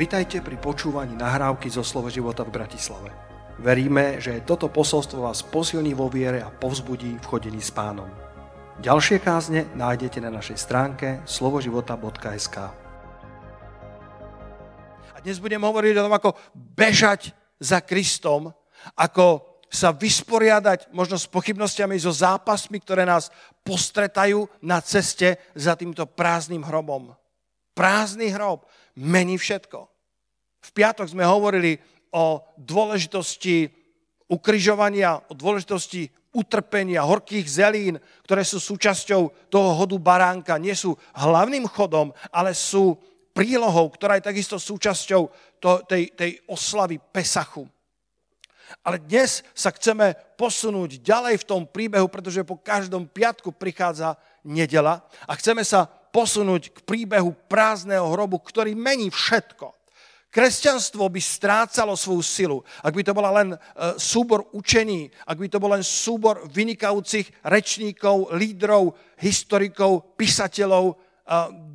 Vitajte pri počúvaní nahrávky zo Slovo života v Bratislave. Veríme, že toto posolstvo vás posilní vo viere a povzbudí v chodení s pánom. Ďalšie kázne nájdete na našej stránke slovoživota.sk A dnes budem hovoriť o tom, ako bežať za Kristom, ako sa vysporiadať možno s pochybnostiami, so zápasmi, ktoré nás postretajú na ceste za týmto prázdnym hrobom. Prázdny hrob mení všetko. V piatok sme hovorili o dôležitosti ukryžovania, o dôležitosti utrpenia, horkých zelín, ktoré sú súčasťou toho hodu baránka. Nie sú hlavným chodom, ale sú prílohou, ktorá je takisto súčasťou to, tej, tej oslavy Pesachu. Ale dnes sa chceme posunúť ďalej v tom príbehu, pretože po každom piatku prichádza nedela a chceme sa posunúť k príbehu prázdneho hrobu, ktorý mení všetko. Kresťanstvo by strácalo svoju silu, ak by to bola len e, súbor učení, ak by to bol len súbor vynikajúcich rečníkov, lídrov, historikov, písateľov, e,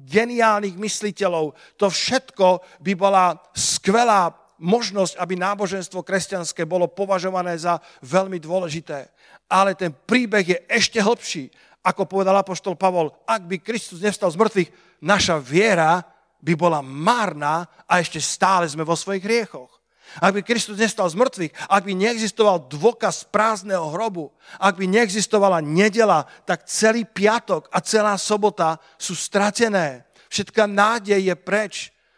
geniálnych mysliteľov. To všetko by bola skvelá možnosť, aby náboženstvo kresťanské bolo považované za veľmi dôležité. Ale ten príbeh je ešte hlbší. Ako povedal apoštol Pavol, ak by Kristus nevstal z mŕtvych, naša viera by bola márna a ešte stále sme vo svojich hriechoch. Ak by Kristus nestal z mŕtvych, ak by neexistoval dôkaz prázdneho hrobu, ak by neexistovala nedela, tak celý piatok a celá sobota sú stratené. Všetká nádej je preč.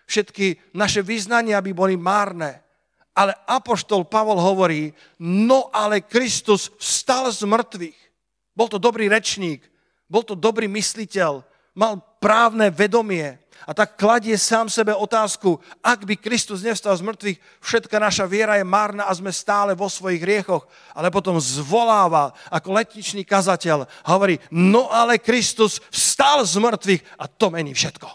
Všetky naše vyznania by boli márne. Ale Apoštol Pavol hovorí, no ale Kristus vstal z mŕtvych. Bol to dobrý rečník, bol to dobrý mysliteľ, mal právne vedomie, a tak kladie sám sebe otázku, ak by Kristus nevstal z mŕtvych, všetka naša viera je márna a sme stále vo svojich riechoch. Ale potom zvoláva ako letničný kazateľ hovorí, no ale Kristus vstal z mŕtvych a to mení všetko.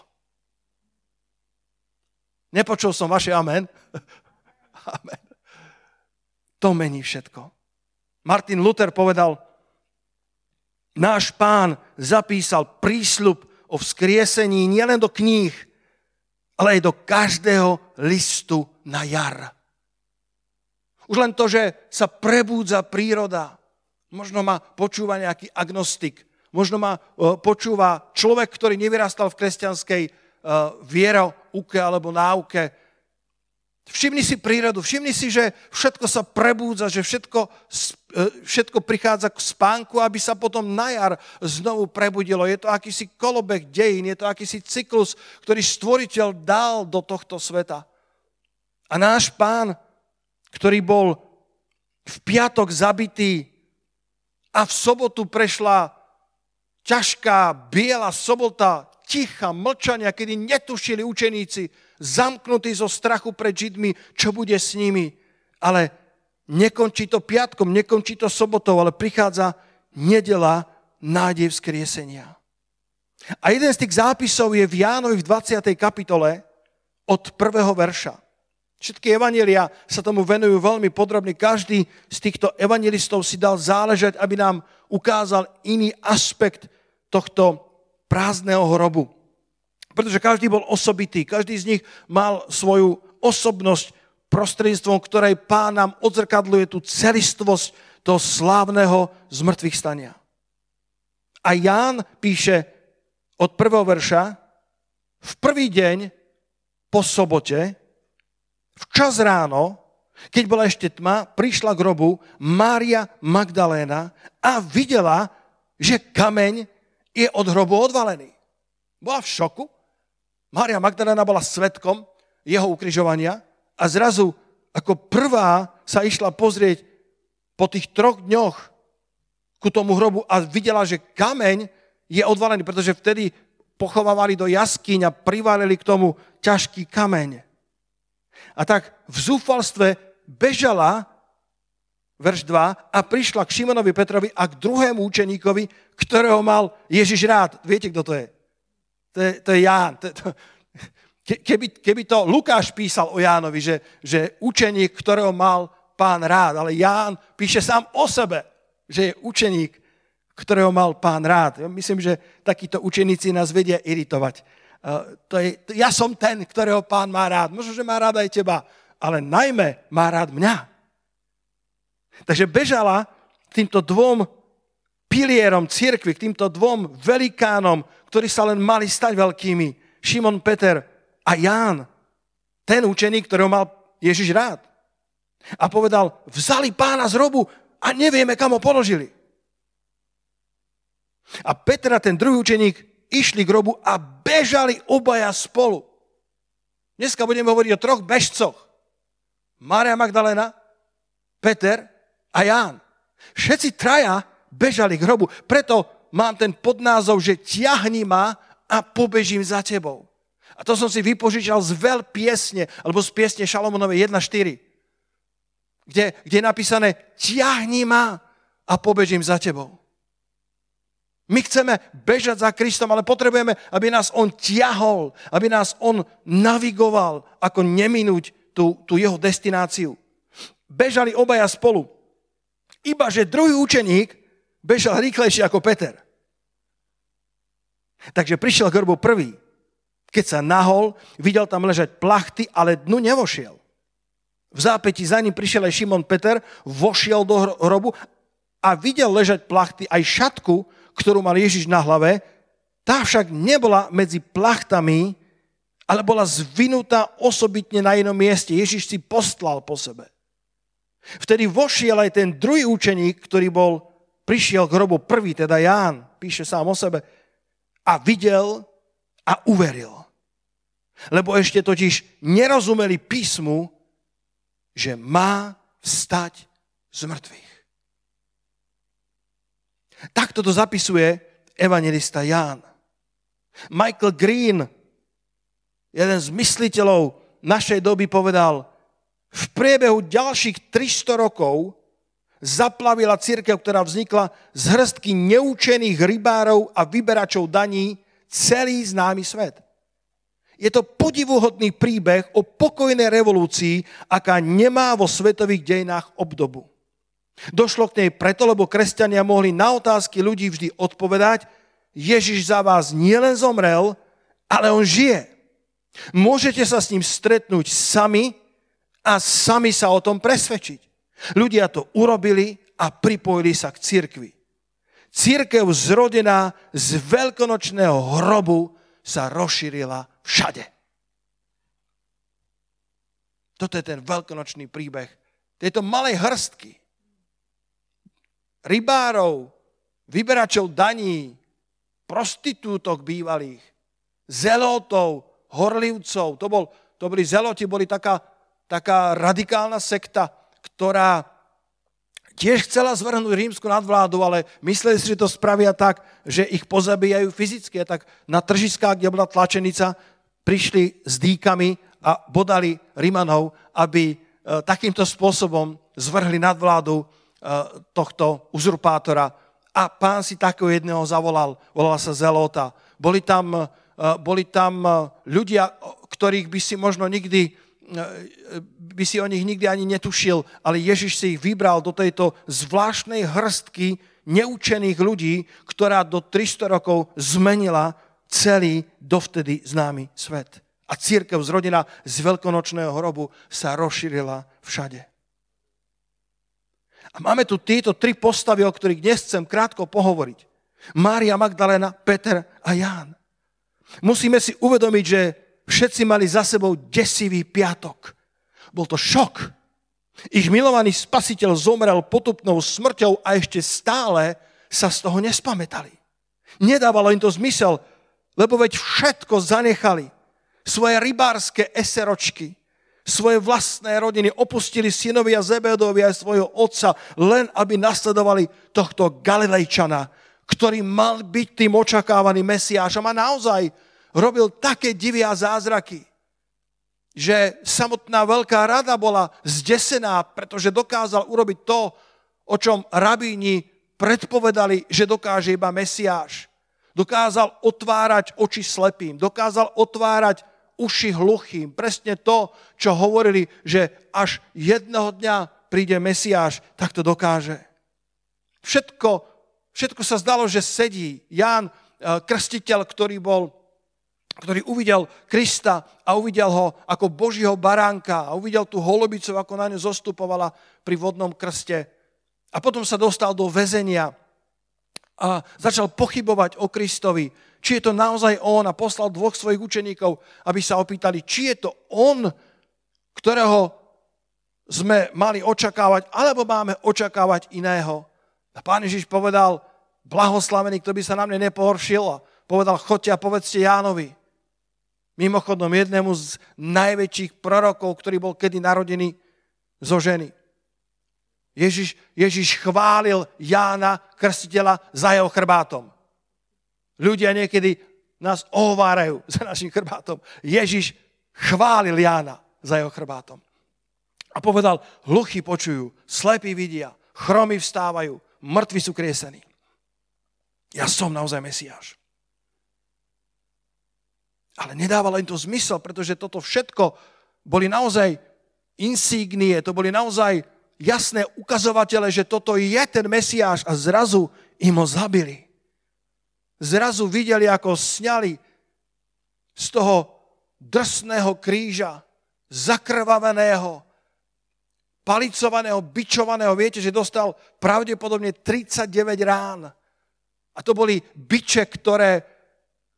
Nepočul som vaše amen. amen. To mení všetko. Martin Luther povedal, náš pán zapísal prísľub o vzkriesení nielen do kníh, ale aj do každého listu na jar. Už len to, že sa prebúdza príroda, možno ma počúva nejaký agnostik, možno ma e, počúva človek, ktorý nevyrastal v kresťanskej e, vierouke alebo náuke, Všimni si prírodu, všimni si, že všetko sa prebúdza, že všetko, e, všetko prichádza k spánku, aby sa potom na jar znovu prebudilo. Je to akýsi kolobeh dejín, je to akýsi cyklus, ktorý stvoriteľ dal do tohto sveta. A náš pán, ktorý bol v piatok zabitý a v sobotu prešla ťažká, biela sobota, ticha, mlčania, kedy netušili učeníci, zamknutí zo strachu pred Židmi, čo bude s nimi. Ale nekončí to piatkom, nekončí to sobotou, ale prichádza nedela nádej vzkriesenia. A jeden z tých zápisov je v Jánovi v 20. kapitole od prvého verša. Všetky evanelia sa tomu venujú veľmi podrobne. Každý z týchto evangelistov si dal záležať, aby nám ukázal iný aspekt tohto prázdneho hrobu. Pretože každý bol osobitý, každý z nich mal svoju osobnosť, prostredníctvom ktorej pán nám odzrkadluje tú celistvosť toho slávneho zmrtvých stania. A Ján píše od prvého verša, v prvý deň po sobote, v čas ráno, keď bola ešte tma, prišla k grobu Mária Magdaléna a videla, že kameň je od hrobu odvalený. Bola v šoku, Mária Magdalena bola svetkom jeho ukrižovania a zrazu ako prvá sa išla pozrieť po tých troch dňoch ku tomu hrobu a videla, že kameň je odvalený, pretože vtedy pochovávali do jaskyň a privalili k tomu ťažký kameň. A tak v zúfalstve bežala, verš 2, a prišla k Šimonovi Petrovi a k druhému učeníkovi, ktorého mal Ježiš rád. Viete, kto to je? To je, to je Ján. To, to, keby, keby to Lukáš písal o Jánovi, že, že učeník, ktorého mal pán rád, ale Ján píše sám o sebe, že je učeník, ktorého mal pán rád. Myslím, že takíto učeníci nás vedia iritovať. to je, ja som ten, ktorého pán má rád. Možno, že má rád aj teba, ale najmä má rád mňa. Takže bežala týmto dvom pilierom církvy, k týmto dvom velikánom, ktorí sa len mali stať veľkými. Šimon Peter a Ján, ten učeník, ktorého mal Ježiš rád. A povedal, vzali pána z robu a nevieme, kam ho položili. A Peter a ten druhý učeník išli k robu a bežali obaja spolu. Dneska budeme hovoriť o troch bežcoch. Mária Magdalena, Peter a Ján. Všetci traja bežali k hrobu. Preto mám ten podnázov, že ťahni ma a pobežím za tebou. A to som si vypožičal z veľ piesne, alebo z piesne Šalomonovej 1.4, kde, kde je napísané ťahni ma a pobežím za tebou. My chceme bežať za Kristom, ale potrebujeme, aby nás On ťahol, aby nás On navigoval, ako neminúť tú, tú jeho destináciu. Bežali obaja spolu. Iba, že druhý učeník bežal rýchlejšie ako Peter. Takže prišiel k hrbu prvý. Keď sa nahol, videl tam ležať plachty, ale dnu nevošiel. V zápäti za ním prišiel aj Šimon Peter, vošiel do hrobu a videl ležať plachty aj šatku, ktorú mal Ježiš na hlave. Tá však nebola medzi plachtami, ale bola zvinutá osobitne na inom mieste. Ježiš si postlal po sebe. Vtedy vošiel aj ten druhý učeník, ktorý bol prišiel k hrobu prvý, teda Ján, píše sám o sebe, a videl a uveril. Lebo ešte totiž nerozumeli písmu, že má vstať z mŕtvych. Takto to zapisuje evangelista Ján. Michael Green, jeden z mysliteľov našej doby, povedal, v priebehu ďalších 300 rokov zaplavila církev, ktorá vznikla z hrstky neučených rybárov a vyberačov daní celý známy svet. Je to podivuhodný príbeh o pokojnej revolúcii, aká nemá vo svetových dejinách obdobu. Došlo k nej preto, lebo kresťania mohli na otázky ľudí vždy odpovedať, Ježiš za vás nielen zomrel, ale on žije. Môžete sa s ním stretnúť sami a sami sa o tom presvedčiť. Ľudia to urobili a pripojili sa k cirkvi. Církev zrodená z veľkonočného hrobu sa rozšírila všade. Toto je ten veľkonočný príbeh tejto malej hrstky. Rybárov, vyberačov daní, prostitútok bývalých, zelotov, horlivcov. To, bol, to boli zeloti, boli taká, taká radikálna sekta, ktorá tiež chcela zvrhnúť rímsku nadvládu, ale mysleli si, že to spravia tak, že ich pozabíjajú fyzicky. A tak na tržiskách, kde bola tlačenica, prišli s dýkami a bodali Rímanov, aby e, takýmto spôsobom zvrhli nadvládu e, tohto uzurpátora. A pán si takého jedného zavolal, volal sa Zelota. Boli tam, e, boli tam ľudia, ktorých by si možno nikdy by si o nich nikdy ani netušil, ale Ježiš si ich vybral do tejto zvláštnej hrstky neučených ľudí, ktorá do 300 rokov zmenila celý dovtedy známy svet. A církev zrodená z veľkonočného hrobu sa rozšírila všade. A máme tu tieto tri postavy, o ktorých dnes chcem krátko pohovoriť. Mária Magdalena, Peter a Ján. Musíme si uvedomiť, že všetci mali za sebou desivý piatok. Bol to šok. Ich milovaný spasiteľ zomrel potupnou smrťou a ešte stále sa z toho nespamätali. Nedávalo im to zmysel, lebo veď všetko zanechali. Svoje rybárske eseročky, svoje vlastné rodiny, opustili synovia Zebedovi a svojho otca, len aby nasledovali tohto Galilejčana, ktorý mal byť tým očakávaným Mesiášom. A naozaj robil také divy a zázraky, že samotná veľká rada bola zdesená, pretože dokázal urobiť to, o čom rabíni predpovedali, že dokáže iba Mesiáš. Dokázal otvárať oči slepým, dokázal otvárať uši hluchým. Presne to, čo hovorili, že až jedného dňa príde Mesiáš, tak to dokáže. Všetko, všetko sa zdalo, že sedí. Ján, eh, krstiteľ, ktorý bol ktorý uvidel Krista a uvidel ho ako Božího baránka a uvidel tú holobicu, ako na ňu zostupovala pri vodnom krste. A potom sa dostal do väzenia a začal pochybovať o Kristovi, či je to naozaj on a poslal dvoch svojich učeníkov, aby sa opýtali, či je to on, ktorého sme mali očakávať, alebo máme očakávať iného. A pán Ježiš povedal, blahoslavený, kto by sa na mne nepohoršil, povedal, chodte a povedzte Jánovi. Mimochodom jednému z najväčších prorokov, ktorý bol kedy narodený zo ženy. Ježiš, Ježiš chválil Jána Krstiteľa za jeho chrbátom. Ľudia niekedy nás ohovárajú za našim chrbátom. Ježiš chválil Jána za jeho chrbátom. A povedal, hluchy počujú, slepí vidia, chromy vstávajú, mŕtvi sú kriesení. Ja som naozaj Mesiáš. Ale nedávalo im to zmysel, pretože toto všetko boli naozaj insígnie, to boli naozaj jasné ukazovatele, že toto je ten Mesiáš a zrazu im ho zabili. Zrazu videli, ako sňali z toho drsného kríža, zakrvaveného, palicovaného, bičovaného. Viete, že dostal pravdepodobne 39 rán. A to boli biče, ktoré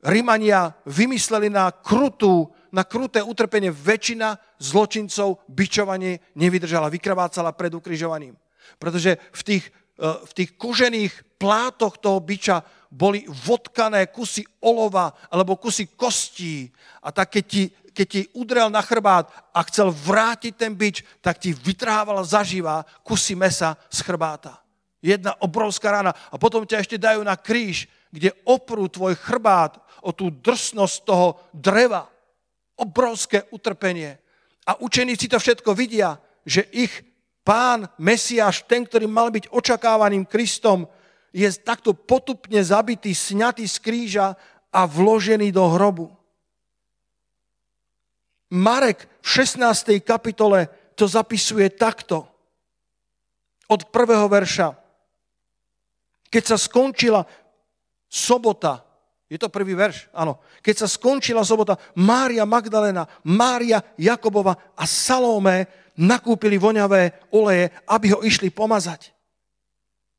Rimania vymysleli na krutú, na kruté utrpenie. Väčšina zločincov bičovanie nevydržala, vykrvácala pred ukrižovaním. Pretože v tých, e, v tých kožených plátoch toho biča boli vodkané kusy olova alebo kusy kostí. A tak keď ti, keď ti udrel na chrbát a chcel vrátiť ten bič, tak ti vytrhával zažíva kusy mesa z chrbáta. Jedna obrovská rána. A potom ťa ešte dajú na kríž, kde oprú tvoj chrbát o tú drsnosť toho dreva. Obrovské utrpenie. A učeníci to všetko vidia, že ich pán, Mesiáš, ten, ktorý mal byť očakávaným Kristom, je takto potupne zabitý, sňatý z kríža a vložený do hrobu. Marek v 16. kapitole to zapisuje takto. Od prvého verša. Keď sa skončila sobota, je to prvý verš, áno. Keď sa skončila sobota, Mária Magdalena, Mária Jakobova a Salomé nakúpili voňavé oleje, aby ho išli pomazať.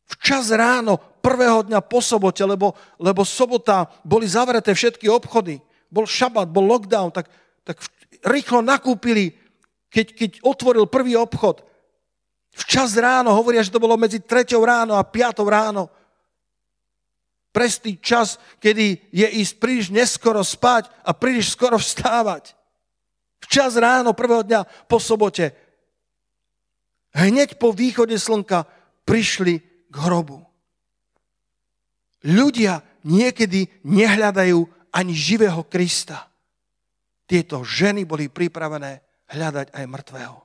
Včas ráno, prvého dňa po sobote, lebo, lebo sobota boli zavreté všetky obchody. Bol šabat, bol lockdown, tak, tak rýchlo nakúpili, keď, keď otvoril prvý obchod. Včas ráno, hovoria, že to bolo medzi 3 ráno a 5 ráno presný čas, kedy je ísť príliš neskoro spať a príliš skoro vstávať. Včas ráno prvého dňa po sobote. Hneď po východe slnka prišli k hrobu. Ľudia niekedy nehľadajú ani živého Krista. Tieto ženy boli pripravené hľadať aj mŕtvého.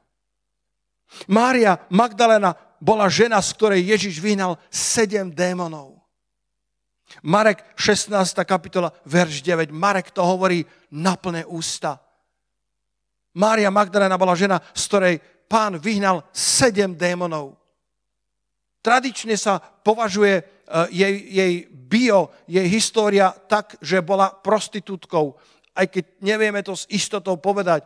Mária Magdalena bola žena, z ktorej Ježiš vyhnal sedem démonov. Marek 16. kapitola, verš 9. Marek to hovorí na plné ústa. Mária Magdalena bola žena, z ktorej pán vyhnal sedem démonov. Tradične sa považuje e, jej, jej bio, jej história tak, že bola prostitútkou. Aj keď nevieme to s istotou povedať.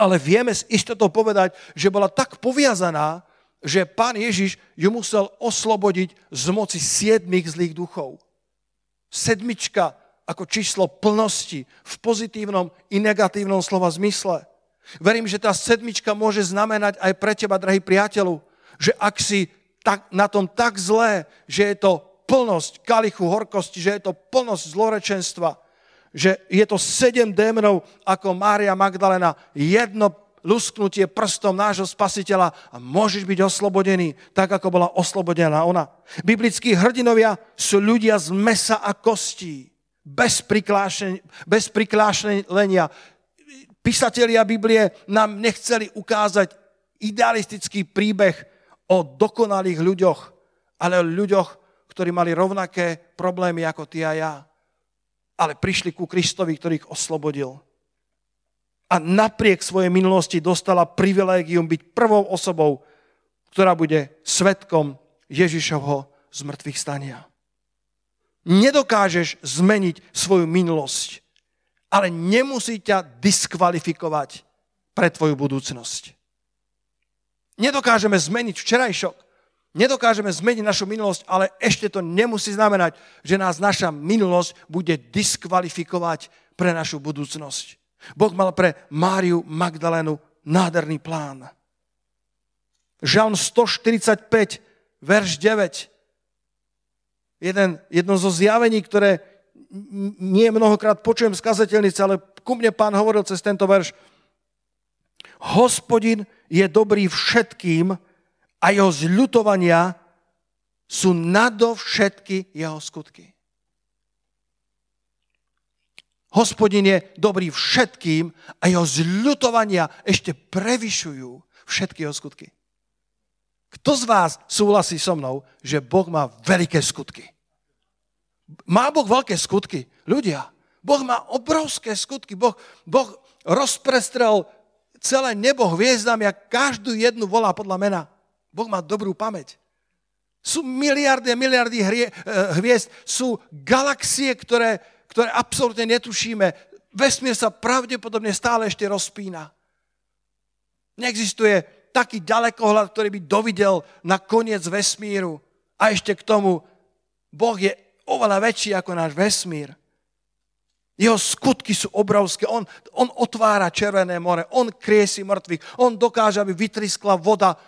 Ale vieme s istotou povedať, že bola tak poviazaná, že pán Ježiš ju musel oslobodiť z moci siedmých zlých duchov. Sedmička ako číslo plnosti v pozitívnom i negatívnom slova zmysle. Verím, že tá sedmička môže znamenať aj pre teba, drahý priateľu, že ak si tak, na tom tak zlé, že je to plnosť kalichu horkosti, že je to plnosť zlorečenstva, že je to sedem démonov ako Mária Magdalena, jedno lusknutie prstom nášho spasiteľa a môžeš byť oslobodený, tak ako bola oslobodená ona. Biblickí hrdinovia sú ľudia z mesa a kostí, bez, bez priklášenia. Písatelia Biblie nám nechceli ukázať idealistický príbeh o dokonalých ľuďoch, ale o ľuďoch, ktorí mali rovnaké problémy ako ty a ja. Ale prišli ku Kristovi, ktorý ich oslobodil a napriek svojej minulosti dostala privilégium byť prvou osobou, ktorá bude svetkom Ježišovho zmrtvých stania. Nedokážeš zmeniť svoju minulosť, ale nemusí ťa diskvalifikovať pre tvoju budúcnosť. Nedokážeme zmeniť včerajšok, nedokážeme zmeniť našu minulosť, ale ešte to nemusí znamenať, že nás naša minulosť bude diskvalifikovať pre našu budúcnosť. Boh mal pre Máriu Magdalénu nádherný plán. Žalm 145, verš 9. Jeden, jedno zo zjavení, ktoré nie mnohokrát počujem z kazateľnice, ale ku mne pán hovoril cez tento verš. Hospodin je dobrý všetkým a jeho zľutovania sú nadovšetky jeho skutky. Hospodin je dobrý všetkým a jeho zľutovania ešte prevyšujú všetky jeho skutky. Kto z vás súhlasí so mnou, že Boh má veľké skutky? Má Boh veľké skutky? Ľudia, Boh má obrovské skutky. Boh, boh rozprestrel celé nebo hviezdami a každú jednu volá podľa mena. Boh má dobrú pamäť. Sú miliardy a miliardy hrie, eh, hviezd, sú galaxie, ktoré, ktoré absolútne netušíme. Vesmír sa pravdepodobne stále ešte rozpína. Neexistuje taký ďalekohľad, ktorý by dovidel na koniec vesmíru. A ešte k tomu, Boh je oveľa väčší ako náš vesmír. Jeho skutky sú obrovské. On, on otvára Červené more, on kriesi mŕtvych, on dokáže, aby vytriskla voda e,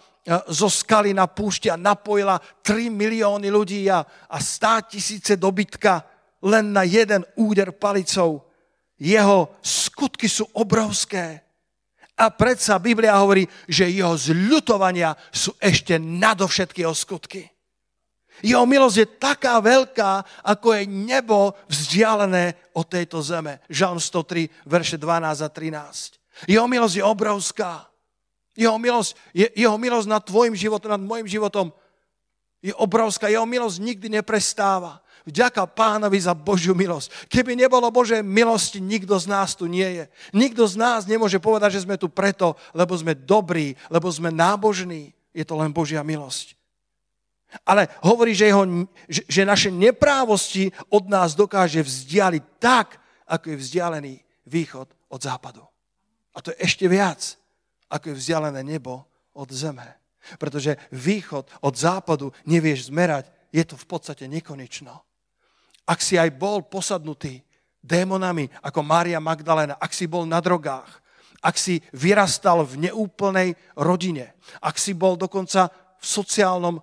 zo skaly na púšti a napojila 3 milióny ľudí a, a 100 tisíce dobytka len na jeden úder palicou. Jeho skutky sú obrovské. A predsa Biblia hovorí, že jeho zľutovania sú ešte nadovšetky jeho skutky. Jeho milosť je taká veľká, ako je nebo vzdialené od tejto zeme. Žalm 103, verše 12 a 13. Jeho milosť je obrovská. Jeho milosť, je, jeho milosť nad tvojim životom, nad môjim životom je obrovská. Jeho milosť nikdy neprestáva. Vďaka pánovi za Božiu milosť. Keby nebolo Božej milosti, nikto z nás tu nie je. Nikto z nás nemôže povedať, že sme tu preto, lebo sme dobrí, lebo sme nábožní. Je to len Božia milosť. Ale hovorí, že, jeho, že naše neprávosti od nás dokáže vzdialiť tak, ako je vzdialený východ od západu. A to je ešte viac, ako je vzdialené nebo od zeme. Pretože východ od západu nevieš zmerať, je to v podstate nekonečno. Ak si aj bol posadnutý démonami ako Mária Magdalena, ak si bol na drogách, ak si vyrastal v neúplnej rodine, ak si bol dokonca v sociálnom e,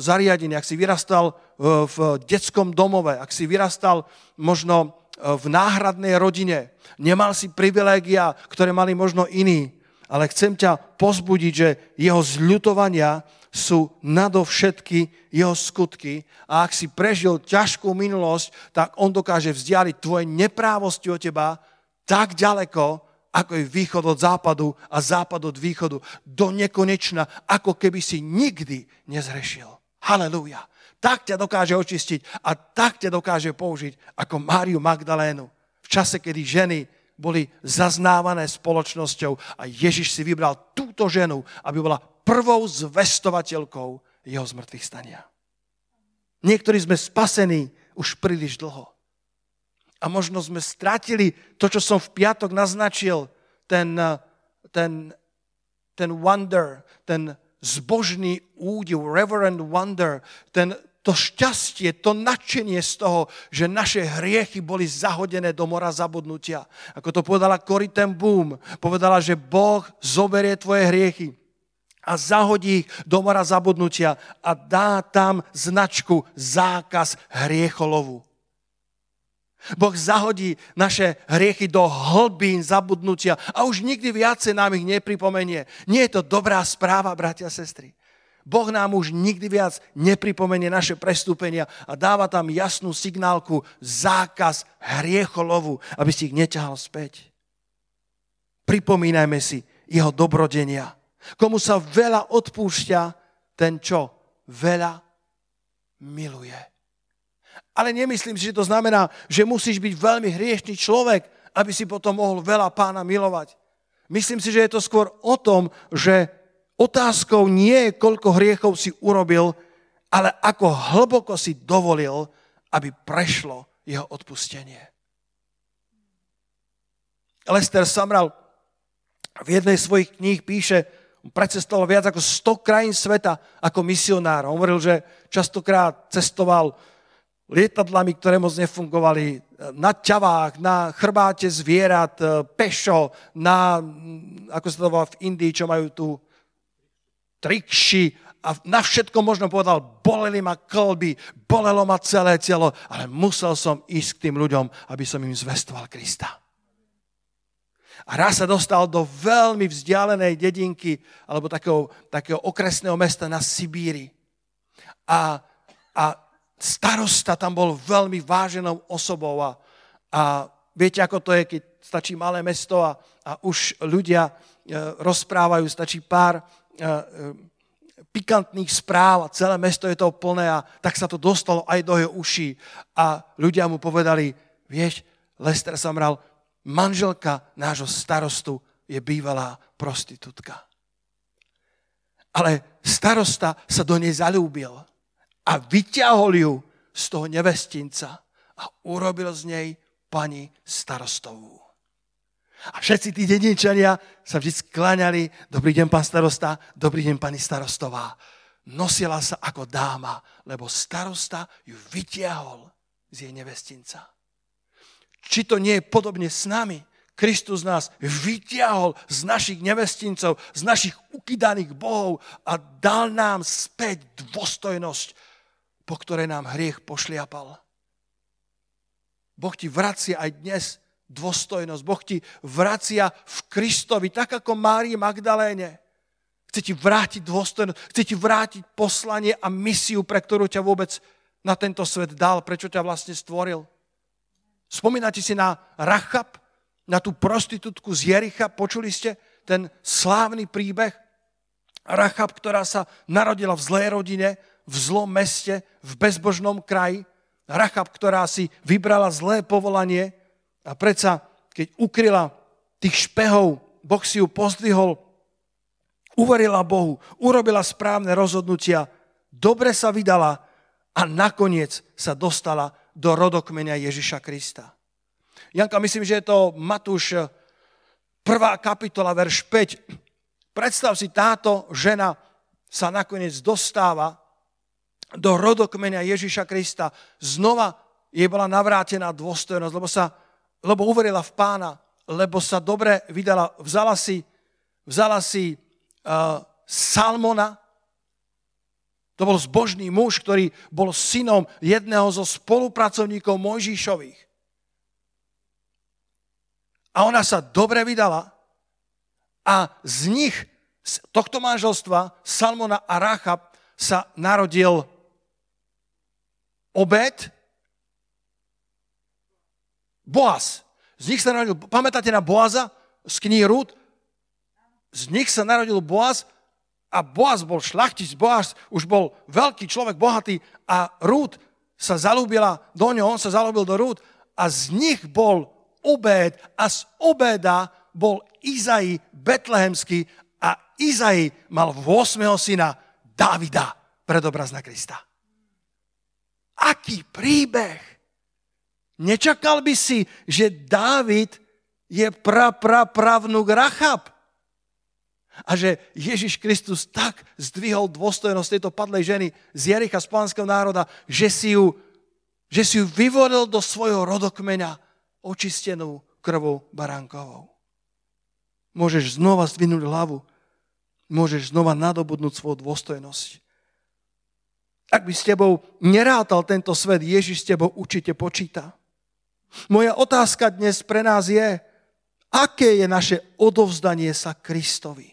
zariadení, ak si vyrastal v detskom domove, ak si vyrastal možno e, v náhradnej rodine, nemal si privilégia, ktoré mali možno iní, ale chcem ťa pozbudiť, že jeho zľutovania sú nadovšetky jeho skutky a ak si prežil ťažkú minulosť, tak on dokáže vzdialiť tvoje neprávosti od teba tak ďaleko, ako je východ od západu a západ od východu, do nekonečna, ako keby si nikdy nezrešil. Halelúja. Tak ťa dokáže očistiť a tak ťa dokáže použiť ako Máriu Magdalénu v čase, kedy ženy boli zaznávané spoločnosťou a Ježiš si vybral túto ženu, aby bola prvou zvestovateľkou jeho zmrtvých stania. Niektorí sme spasení už príliš dlho. A možno sme stratili to, čo som v piatok naznačil, ten, ten, ten wonder, ten zbožný údiv, reverend wonder, ten, to šťastie, to nadšenie z toho, že naše hriechy boli zahodené do mora zabudnutia. Ako to povedala Cory ten Boom, povedala, že Boh zoberie tvoje hriechy a zahodí ich do mora zabudnutia a dá tam značku zákaz hriecholovu. Boh zahodí naše hriechy do hlbín zabudnutia a už nikdy viacej nám ich nepripomenie. Nie je to dobrá správa, bratia a sestry. Boh nám už nikdy viac nepripomenie naše prestúpenia a dáva tam jasnú signálku zákaz hriecholovu, aby si ich neťahal späť. Pripomínajme si jeho dobrodenia Komu sa veľa odpúšťa, ten čo? Veľa miluje. Ale nemyslím si, že to znamená, že musíš byť veľmi hriešný človek, aby si potom mohol veľa pána milovať. Myslím si, že je to skôr o tom, že otázkou nie je, koľko hriechov si urobil, ale ako hlboko si dovolil, aby prešlo jeho odpustenie. Lester Samral v jednej z svojich kníh píše, precestoval viac ako 100 krajín sveta ako misionár. On hovoril, že častokrát cestoval lietadlami, ktoré moc nefungovali, na ťavách, na chrbáte zvierat, e, pešo, na, ako sa to volá v Indii, čo majú tu trikši a na všetko možno povedal, boleli ma kolby, bolelo ma celé telo, ale musel som ísť k tým ľuďom, aby som im zvestoval Krista. A raz sa dostal do veľmi vzdialenej dedinky alebo takého, takého okresného mesta na Sibíri. A, a starosta tam bol veľmi váženou osobou a, a viete, ako to je, keď stačí malé mesto a, a už ľudia e, rozprávajú, stačí pár pikantných správ a celé mesto je toho plné a tak sa to dostalo aj do jeho uší. A ľudia mu povedali, vieš, Lester Samral, manželka nášho starostu je bývalá prostitútka. Ale starosta sa do nej zalúbil a vyťahol ju z toho nevestinca a urobil z nej pani starostovú. A všetci tí dedinčania sa vždy skláňali, dobrý deň, pán starosta, dobrý deň, pani starostová. Nosila sa ako dáma, lebo starosta ju vytiahol z jej nevestinca. Či to nie je podobne s nami? Kristus nás vytiahol z našich nevestincov, z našich ukydaných bohov a dal nám späť dôstojnosť, po ktorej nám hriech pošliapal. Boh ti vracia aj dnes dôstojnosť. Boh ti vracia v Kristovi, tak ako Márii Magdaléne. Chce ti vrátiť dôstojnosť, chce ti vrátiť poslanie a misiu, pre ktorú ťa vôbec na tento svet dal, prečo ťa vlastne stvoril. Spomínate si na Rachab, na tú prostitútku z Jericha? Počuli ste ten slávny príbeh? Rachab, ktorá sa narodila v zlej rodine, v zlom meste, v bezbožnom kraji. Rachab, ktorá si vybrala zlé povolanie a predsa, keď ukryla tých špehov, Boh si ju pozdvihol, uverila Bohu, urobila správne rozhodnutia, dobre sa vydala a nakoniec sa dostala do rodokmenia Ježiša Krista. Janka, myslím, že je to Matúš, eh, prvá kapitola, verš 5. Predstav si, táto žena sa nakoniec dostáva do rodokmenia Ježiša Krista. Znova jej bola navrátená dôstojnosť, lebo, sa, lebo uverila v pána, lebo sa dobre vydala. Vzala si, vzala si uh, Salmona, to bol zbožný muž, ktorý bol synom jedného zo spolupracovníkov Mojžišových. A ona sa dobre vydala a z nich, z tohto manželstva, Salmona a Rachab, sa narodil obed, Boaz. Z nich sa narodil, pamätáte na Boaza z knihy Rúd? Z nich sa narodil Boaz a Boaz bol šlachtic, Boaz už bol veľký človek, bohatý a Rúd sa zalúbila do ňoho, on sa zalúbil do Rúd a z nich bol Obed a z Obeda bol Izai betlehemský a Izai mal 8. syna Davida, predobraz na Krista. Aký príbeh! Nečakal by si, že Dávid je pra, pra, pravnúk Rachab a že Ježiš Kristus tak zdvihol dôstojnosť tejto padlej ženy z Jericha, z pánskeho národa, že si ju, že si ju vyvoril do svojho rodokmeňa očistenú krvou baránkovou. Môžeš znova zdvihnúť hlavu, môžeš znova nadobudnúť svoju dôstojnosť. Ak by s tebou nerátal tento svet, Ježiš s tebou určite počíta. Moja otázka dnes pre nás je, aké je naše odovzdanie sa Kristovi.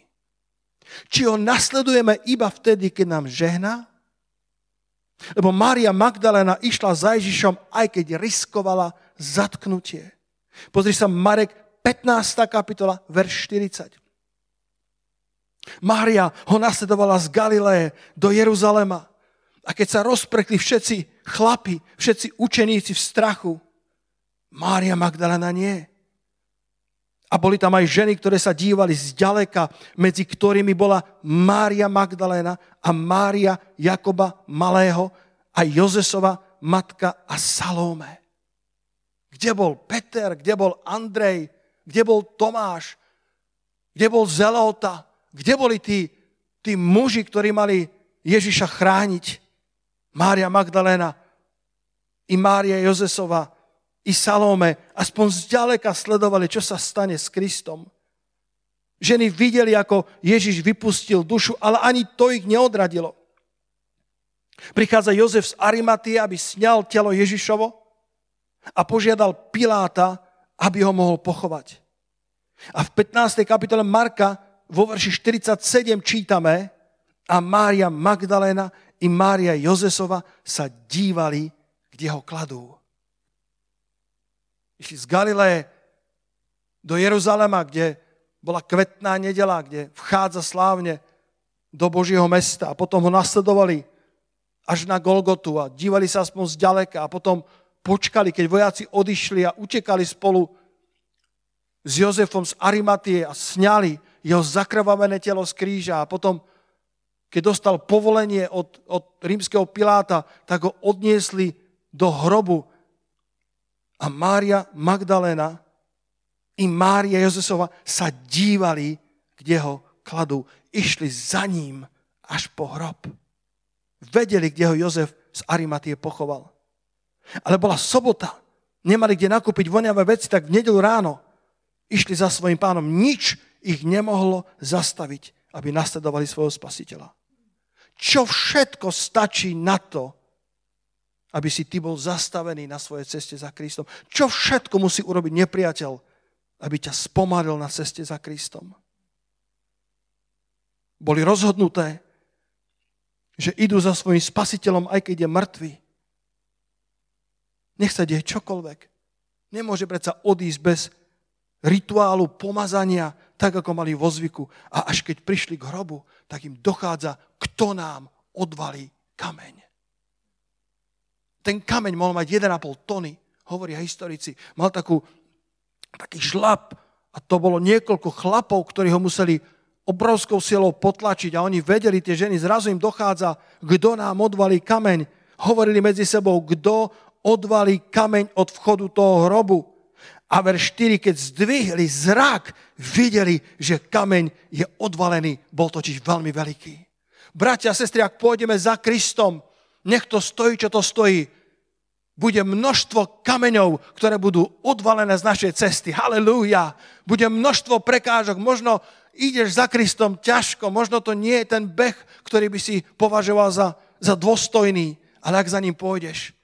Či ho nasledujeme iba vtedy, keď nám žehná? Lebo Mária Magdalena išla za Ježišom, aj keď riskovala zatknutie. Pozri sa, Marek 15. kapitola, verš 40. Mária ho nasledovala z Galileje do Jeruzalema. A keď sa rozprekli všetci chlapi, všetci učeníci v strachu, Mária Magdalena nie. A boli tam aj ženy, ktoré sa dívali zďaleka, medzi ktorými bola Mária Magdalena a Mária Jakoba Malého a Jozesova matka a Salome. Kde bol Peter, kde bol Andrej? Kde bol Tomáš? Kde bol Zelota? Kde boli tí, tí muži, ktorí mali Ježiša chrániť? Mária Magdaléna, i Mária Jozesova, i Salome aspoň zďaleka sledovali, čo sa stane s Kristom. Ženy videli, ako Ježiš vypustil dušu, ale ani to ich neodradilo. Prichádza Jozef z Arimatie, aby sňal telo Ježišovo a požiadal Piláta, aby ho mohol pochovať. A v 15. kapitole Marka vo verši 47 čítame a Mária Magdalena i Mária Jozesova sa dívali, kde ho kladú. Išli z Galileje do Jeruzalema, kde bola kvetná nedela, kde vchádza slávne do Božieho mesta. A potom ho nasledovali až na Golgotu a dívali sa aspoň zďaleka. A potom počkali, keď vojaci odišli a utekali spolu s Jozefom z Arimatie a sňali jeho zakrvavené telo z kríža. A potom, keď dostal povolenie od, od rímskeho Piláta, tak ho odniesli do hrobu a Mária Magdalena i Mária Jozefova sa dívali, kde ho kladú. Išli za ním až po hrob. Vedeli, kde ho Jozef z Arimatie pochoval. Ale bola sobota. Nemali kde nakúpiť voňavé veci, tak v nedelu ráno išli za svojim pánom. Nič ich nemohlo zastaviť, aby nasledovali svojho spasiteľa. Čo všetko stačí na to, aby si ty bol zastavený na svojej ceste za Kristom? Čo všetko musí urobiť nepriateľ, aby ťa spomalil na ceste za Kristom? Boli rozhodnuté, že idú za svojim spasiteľom, aj keď je mŕtvy. Nech sa deje čokoľvek. Nemôže predsa odísť bez rituálu pomazania, tak ako mali vo zvyku. A až keď prišli k hrobu, tak im dochádza, kto nám odvalí kameň. Ten kameň mohol mať 1,5 tony, hovoria historici. Mal takú, taký šlap a to bolo niekoľko chlapov, ktorí ho museli obrovskou silou potlačiť a oni vedeli, tie ženy, zrazu im dochádza, kto nám odvalí kameň. Hovorili medzi sebou, kto odvalí kameň od vchodu toho hrobu. A verš 4, keď zdvihli zrak, videli, že kameň je odvalený, bol totiž veľmi veľký. Bratia a sestry, ak pôjdeme za Kristom, nech to stojí, čo to stojí, bude množstvo kameňov, ktoré budú odvalené z našej cesty. Halelúja. Bude množstvo prekážok. Možno ideš za Kristom ťažko, možno to nie je ten beh, ktorý by si považoval za, za dôstojný, ale ak za ním pôjdeš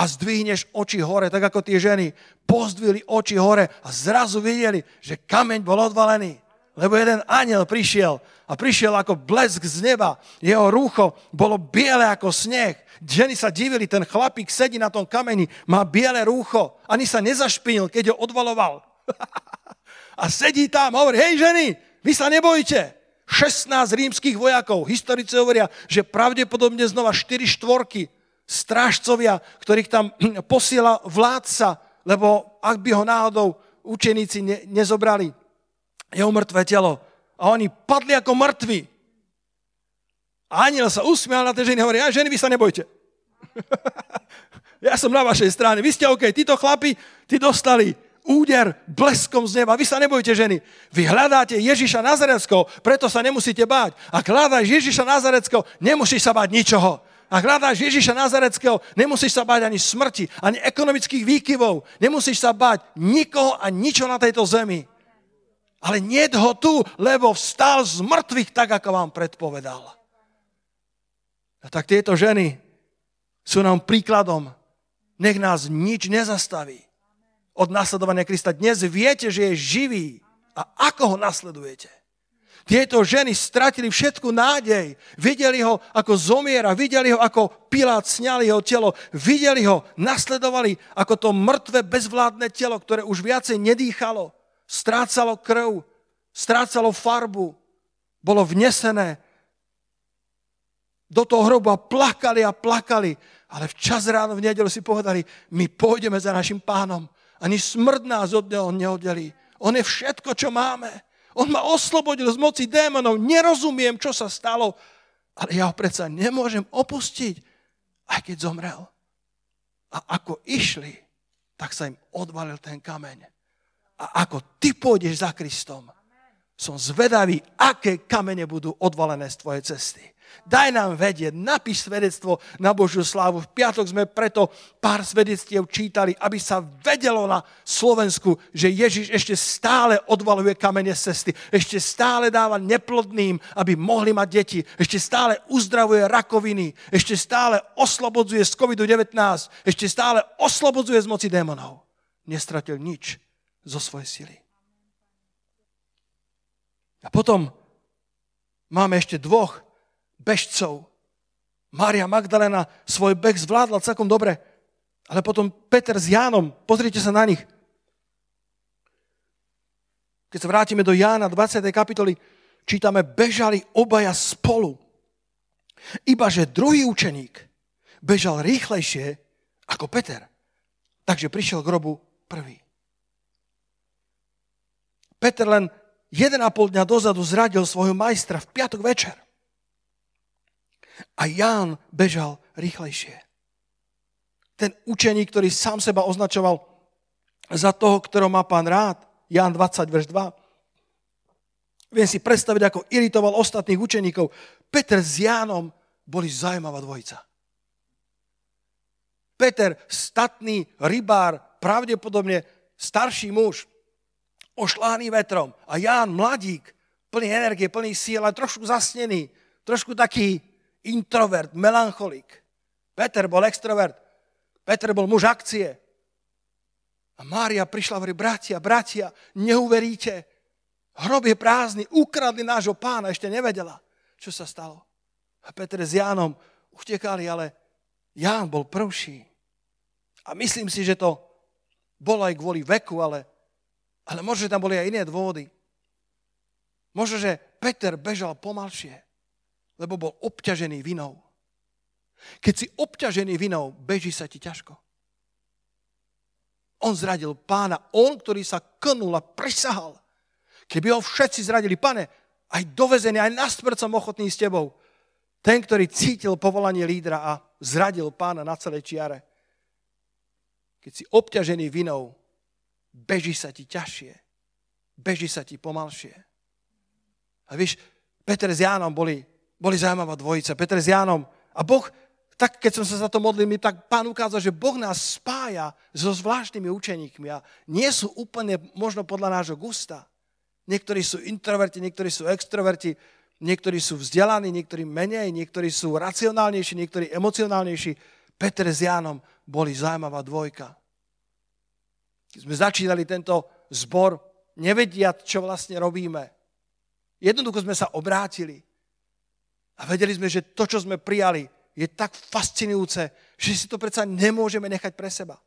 a zdvihneš oči hore, tak ako tie ženy pozdvili oči hore a zrazu videli, že kameň bol odvalený. Lebo jeden aniel prišiel a prišiel ako blesk z neba. Jeho rúcho bolo biele ako sneh. Ženy sa divili, ten chlapík sedí na tom kameni, má biele rúcho. Ani sa nezašpinil, keď ho odvaloval. a sedí tam hovorí, hej ženy, vy sa nebojte. 16 rímskych vojakov. Historici hovoria, že pravdepodobne znova 4 štvorky strážcovia, ktorých tam posiela vládca, lebo ak by ho náhodou učeníci ne, nezobrali jeho mŕtve telo. A oni padli ako mŕtvi. A aniel sa usmial na tie ženy a hovorí, a ženy, vy sa nebojte. ja som na vašej strane. Vy ste OK, títo chlapi, tí dostali úder bleskom z neba. Vy sa nebojte, ženy. Vy hľadáte Ježiša Nazareckého, preto sa nemusíte báť. Ak hľadáš Ježiša Nazareckého, nemusíš sa báť ničoho. Ak hľadáš Ježiša Nazareckého, nemusíš sa báť ani smrti, ani ekonomických výkyvov. Nemusíš sa báť nikoho a ničo na tejto zemi. Ale nie ho tu, lebo vstal z mŕtvych, tak ako vám predpovedal. A tak tieto ženy sú nám príkladom. Nech nás nič nezastaví od nasledovania Krista. Dnes viete, že je živý. A ako ho nasledujete? Tieto ženy stratili všetku nádej. Videli ho, ako zomiera, videli ho, ako Pilát sňal jeho telo, videli ho, nasledovali ako to mŕtve, bezvládne telo, ktoré už viacej nedýchalo, strácalo krv, strácalo farbu, bolo vnesené do toho hrobu a plakali a plakali. Ale včas ráno v nedelu si povedali, my pôjdeme za našim pánom ani smrť nás od neho neoddelí. On je všetko, čo máme. On ma oslobodil z moci démonov. Nerozumiem, čo sa stalo, ale ja ho predsa nemôžem opustiť, aj keď zomrel. A ako išli, tak sa im odvalil ten kameň. A ako ty pôjdeš za Kristom, som zvedavý, aké kamene budú odvalené z tvojej cesty. Daj nám vedieť, napíš svedectvo na Božiu slávu. V piatok sme preto pár svedectiev čítali, aby sa vedelo na Slovensku, že Ježiš ešte stále odvaluje kamene z cesty. Ešte stále dáva neplodným, aby mohli mať deti. Ešte stále uzdravuje rakoviny. Ešte stále oslobodzuje z COVID-19. Ešte stále oslobodzuje z moci démonov. Nestratil nič zo svojej sily. A potom máme ešte dvoch bežcov. Mária Magdalena svoj beh zvládla celkom dobre, ale potom Peter s Jánom, pozrite sa na nich. Keď sa vrátime do Jána 20. kapitoly, čítame, bežali obaja spolu. Ibaže druhý učeník bežal rýchlejšie ako Peter. Takže prišiel k grobu prvý. Peter len 1,5 dňa dozadu zradil svojho majstra v piatok večer. A Ján bežal rýchlejšie. Ten učeník, ktorý sám seba označoval za toho, ktorého má pán rád, Ján 20, verš 2. Viem si predstaviť, ako iritoval ostatných učeníkov. Peter s Jánom boli zaujímavá dvojica. Peter, statný rybár, pravdepodobne starší muž, ošláný vetrom. A Ján, mladík, plný energie, plný síl, ale trošku zasnený, trošku taký introvert, melancholik. Peter bol extrovert. Peter bol muž akcie. A Mária prišla a hovorí, bratia, bratia, neuveríte, hrob je prázdny, ukradli nášho pána, ešte nevedela, čo sa stalo. A Peter s Jánom utekali, ale Ján bol prvší. A myslím si, že to bolo aj kvôli veku, ale, ale možno, že tam boli aj iné dôvody. Možno, že Peter bežal pomalšie lebo bol obťažený vinou. Keď si obťažený vinou, beží sa ti ťažko. On zradil pána, on, ktorý sa knul a prisahal. Keby ho všetci zradili, pane, aj dovezený, aj na smrť som ochotný s tebou. Ten, ktorý cítil povolanie lídra a zradil pána na celej čiare. Keď si obťažený vinou, beží sa ti ťažšie. Beží sa ti pomalšie. A víš, Peter s Jánom boli boli zaujímavá dvojica, Peter s Jánom. A Boh, tak keď som sa za to modlil, mi tak pán ukázal, že Boh nás spája so zvláštnymi učeníkmi a nie sú úplne možno podľa nášho gusta. Niektorí sú introverti, niektorí sú extroverti, niektorí sú vzdelaní, niektorí menej, niektorí sú racionálnejší, niektorí emocionálnejší. Peter s Jánom boli zaujímavá dvojka. Keď sme začínali tento zbor, nevediať, čo vlastne robíme. Jednoducho sme sa obrátili. A vedeli sme, že to, čo sme prijali, je tak fascinujúce, že si to predsa nemôžeme nechať pre seba.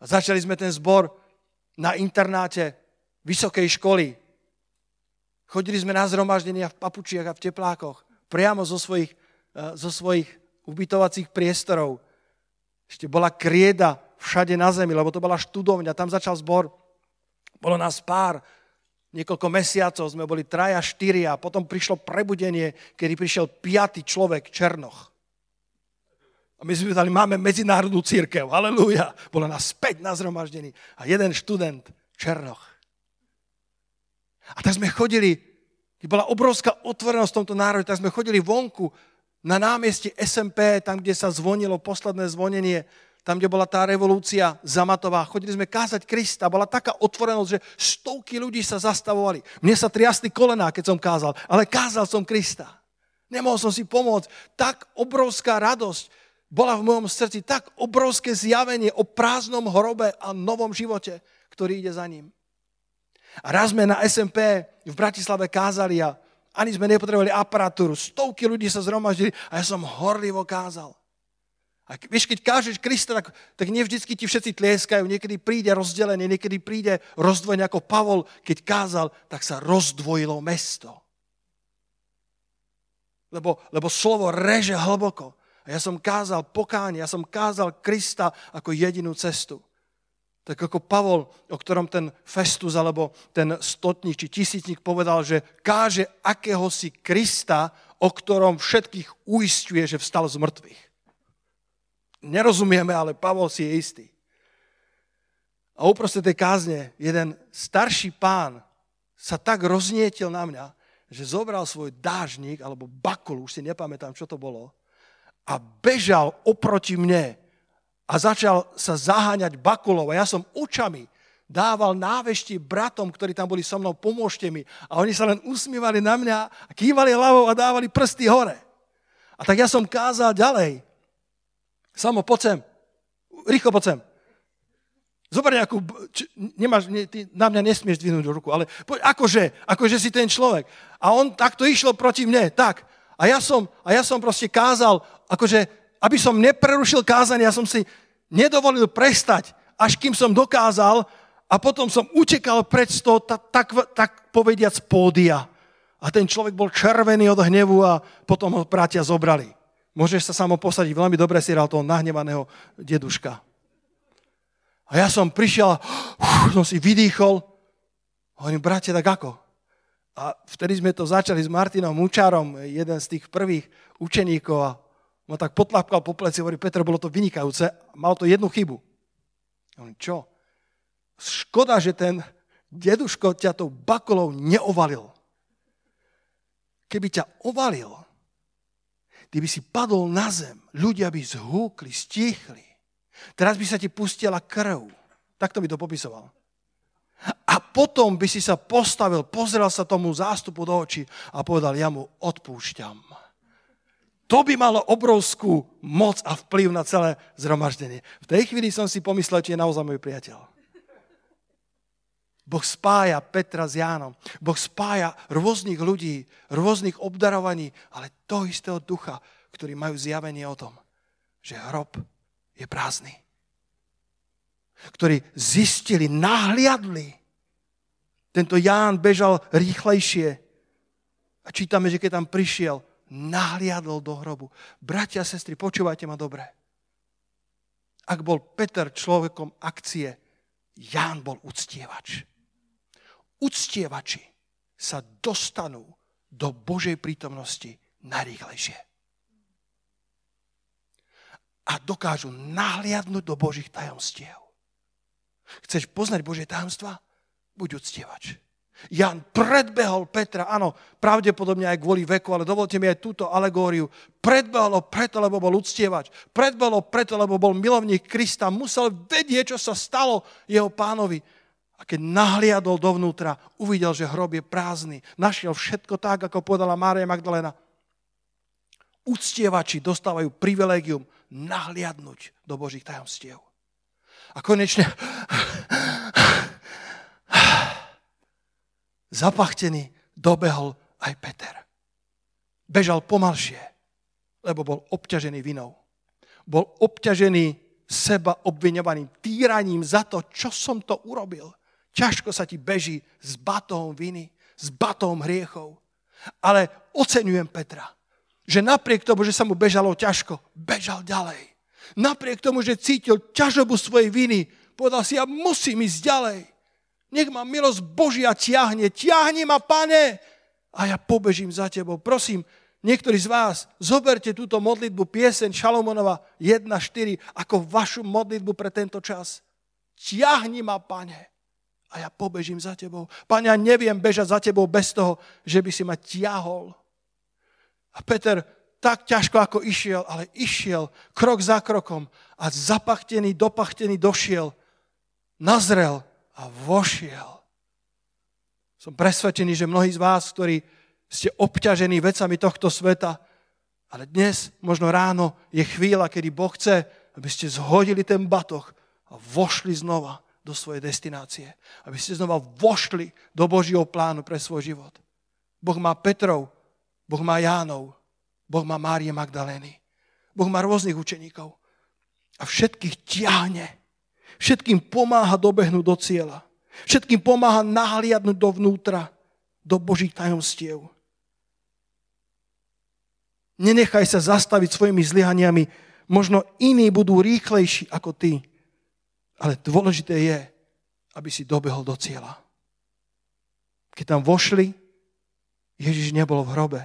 A začali sme ten zbor na internáte vysokej školy. Chodili sme na zhromaždenia v papučiach a v teplákoch, priamo zo svojich, eh, zo svojich ubytovacích priestorov. Ešte bola krieda všade na zemi, lebo to bola študovňa, tam začal zbor. Bolo nás pár, niekoľko mesiacov sme boli traja, štyria a potom prišlo prebudenie, kedy prišiel piatý človek, Černoch. A my sme dali, máme medzinárodnú církev, halleluja. Bolo nás späť na zhromaždení. A jeden študent, Černoch. A tak sme chodili, keď bola obrovská otvorenosť v tomto národe, tak sme chodili vonku na námestie SMP, tam, kde sa zvonilo posledné zvonenie tam, kde bola tá revolúcia zamatová, chodili sme kázať Krista, bola taká otvorenosť, že stovky ľudí sa zastavovali. Mne sa triasli kolená, keď som kázal, ale kázal som Krista. Nemohol som si pomôcť. Tak obrovská radosť bola v mojom srdci, tak obrovské zjavenie o prázdnom hrobe a novom živote, ktorý ide za ním. A raz sme na SMP v Bratislave kázali a ani sme nepotrebovali aparatúru. Stovky ľudí sa zhromaždili a ja som horlivo kázal. A vieš, keď kážeš Krista, tak, tak nie vždycky ti všetci tlieskajú, niekedy príde rozdelenie, niekedy príde rozdvojenie, ako Pavol, keď kázal, tak sa rozdvojilo mesto. Lebo, lebo slovo reže hlboko. A ja som kázal pokánie, ja som kázal Krista ako jedinú cestu. Tak ako Pavol, o ktorom ten Festus alebo ten stotník či tisícnik povedal, že káže akéhosi Krista, o ktorom všetkých uistuje, že vstal z mŕtvych nerozumieme, ale Pavol si je istý. A uprostred tej kázne jeden starší pán sa tak roznietil na mňa, že zobral svoj dážnik alebo bakul, už si nepamätám, čo to bolo, a bežal oproti mne a začal sa zaháňať bakulov. A ja som očami dával návešti bratom, ktorí tam boli so mnou, pomôžte mi. A oni sa len usmievali na mňa a kývali hlavou a dávali prsty hore. A tak ja som kázal ďalej. Samo, poď sem. Rýchlo, poď sem. Zober nejakú, či, nemáš, ne, ty na mňa nesmieš dvihnúť ruku, ale poď, akože, akože si ten človek. A on takto išiel proti mne, tak. A ja som, a ja som proste kázal, akože, aby som neprerušil kázanie, ja som si nedovolil prestať, až kým som dokázal a potom som utekal preč z toho, tak, tak, tak povediac, pódia. A ten človek bol červený od hnevu a potom ho bratia zobrali. Môžeš sa samo posadiť, veľmi dobre si hral toho nahnevaného deduška. A ja som prišiel, uf, som si vydýchol. Hovorím, bratia, tak ako? A vtedy sme to začali s Martinom Mučárom, jeden z tých prvých učeníkov a ma tak potlapkal po pleci, hovorí, Petr, bolo to vynikajúce, mal to jednu chybu. Hovorím, čo? Škoda, že ten deduško ťa tou bakolou neovalil. Keby ťa ovalil, ty by si padol na zem, ľudia by zhúkli, stichli. Teraz by sa ti pustila krv. Takto by to popisoval. A potom by si sa postavil, pozrel sa tomu zástupu do očí a povedal, ja mu odpúšťam. To by malo obrovskú moc a vplyv na celé zhromaždenie. V tej chvíli som si pomyslel, či je naozaj môj priateľ. Boh spája Petra s Jánom. Boh spája rôznych ľudí, rôznych obdarovaní, ale toho istého ducha, ktorí majú zjavenie o tom, že hrob je prázdny. Ktorí zistili, nahliadli. Tento Ján bežal rýchlejšie. A čítame, že keď tam prišiel, nahliadol do hrobu. Bratia a sestry, počúvajte ma dobre. Ak bol Peter človekom akcie, Ján bol uctievač. Uctievači sa dostanú do Božej prítomnosti najrýchlejšie a dokážu nahliadnúť do Božích tajomstiev. Chceš poznať Božie tajomstva? Buď uctievač. Jan predbehol Petra, áno, pravdepodobne aj kvôli veku, ale dovolte mi aj túto alegóriu. Predbehol ho preto, lebo bol uctievač. Predbehol ho preto, lebo bol milovník Krista. Musel vedieť, čo sa stalo jeho pánovi. A keď nahliadol dovnútra, uvidel, že hrob je prázdny. Našiel všetko tak, ako povedala Mária Magdalena. Uctievači dostávajú privilegium nahliadnúť do Božích tajomstiev. A konečne zapachtený dobehol aj Peter. Bežal pomalšie, lebo bol obťažený vinou. Bol obťažený seba obviňovaným týraním za to, čo som to urobil. Ťažko sa ti beží s batom viny, s batom hriechov. Ale oceňujem Petra že napriek tomu, že sa mu bežalo ťažko, bežal ďalej. Napriek tomu, že cítil ťažobu svojej viny, povedal si, ja musím ísť ďalej. Nech ma milosť Božia ťahne. Ťahni ma, pane, a ja pobežím za tebou. Prosím, niektorí z vás, zoberte túto modlitbu pieseň Šalomonova 1.4 ako vašu modlitbu pre tento čas. Ťahni ma, pane, a ja pobežím za tebou. Pane, ja neviem bežať za tebou bez toho, že by si ma ťahol. A Peter tak ťažko ako išiel, ale išiel krok za krokom a zapachtený, dopachtený došiel, nazrel a vošiel. Som presvedčený, že mnohí z vás, ktorí ste obťažení vecami tohto sveta, ale dnes, možno ráno, je chvíľa, kedy Boh chce, aby ste zhodili ten batoh a vošli znova do svojej destinácie. Aby ste znova vošli do Božieho plánu pre svoj život. Boh má Petrov, Boh má Jánov, Boh má Márie Magdalény, Boh má rôznych učeníkov a všetkých ťahne. Všetkým pomáha dobehnúť do cieľa. Všetkým pomáha nahliadnúť dovnútra, do Božích tajomstiev. Nenechaj sa zastaviť svojimi zlyhaniami. Možno iní budú rýchlejší ako ty. Ale dôležité je, aby si dobehol do cieľa. Keď tam vošli, Ježiš nebol v hrobe.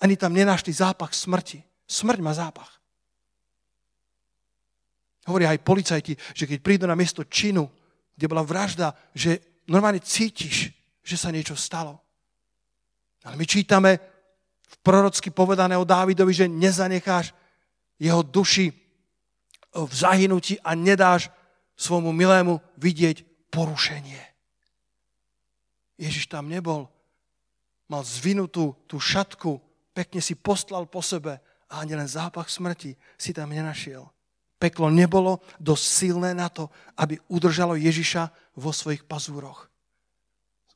Ani tam nenašli zápach smrti. Smrť má zápach. Hovoria aj policajti, že keď prídu na miesto činu, kde bola vražda, že normálne cítiš, že sa niečo stalo. Ale my čítame v prorocky povedané o Dávidovi, že nezanecháš jeho duši v zahynutí a nedáš svojmu milému vidieť porušenie. Ježiš tam nebol. Mal zvinutú tú šatku, pekne si poslal po sebe a ani len zápach smrti si tam nenašiel. Peklo nebolo dosť silné na to, aby udržalo Ježiša vo svojich pazúroch.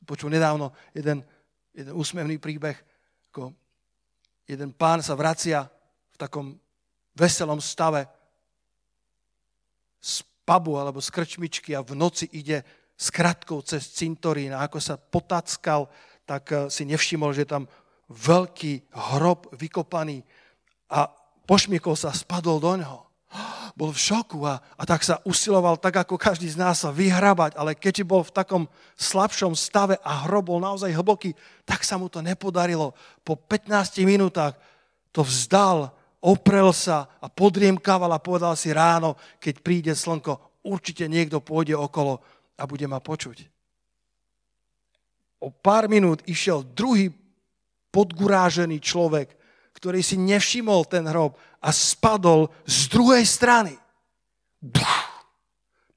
Počul nedávno jeden, jeden úsmevný príbeh, ako jeden pán sa vracia v takom veselom stave z pubu alebo z krčmičky a v noci ide s kratkou cez cintorín. A ako sa potackal, tak eh, si nevšimol, že je tam veľký hrob vykopaný a pošmiekol sa, spadol do neho. Bol v šoku a, a tak sa usiloval, tak ako každý z nás sa vyhrabať, ale keďže bol v takom slabšom stave a hrob bol naozaj hlboký, tak sa mu to nepodarilo. Po 15 minútach to vzdal, oprel sa a podriemkával a povedal si ráno, keď príde slnko, určite niekto pôjde okolo a bude ma počuť. O pár minút išiel druhý podgurážený človek, ktorý si nevšimol ten hrob a spadol z druhej strany.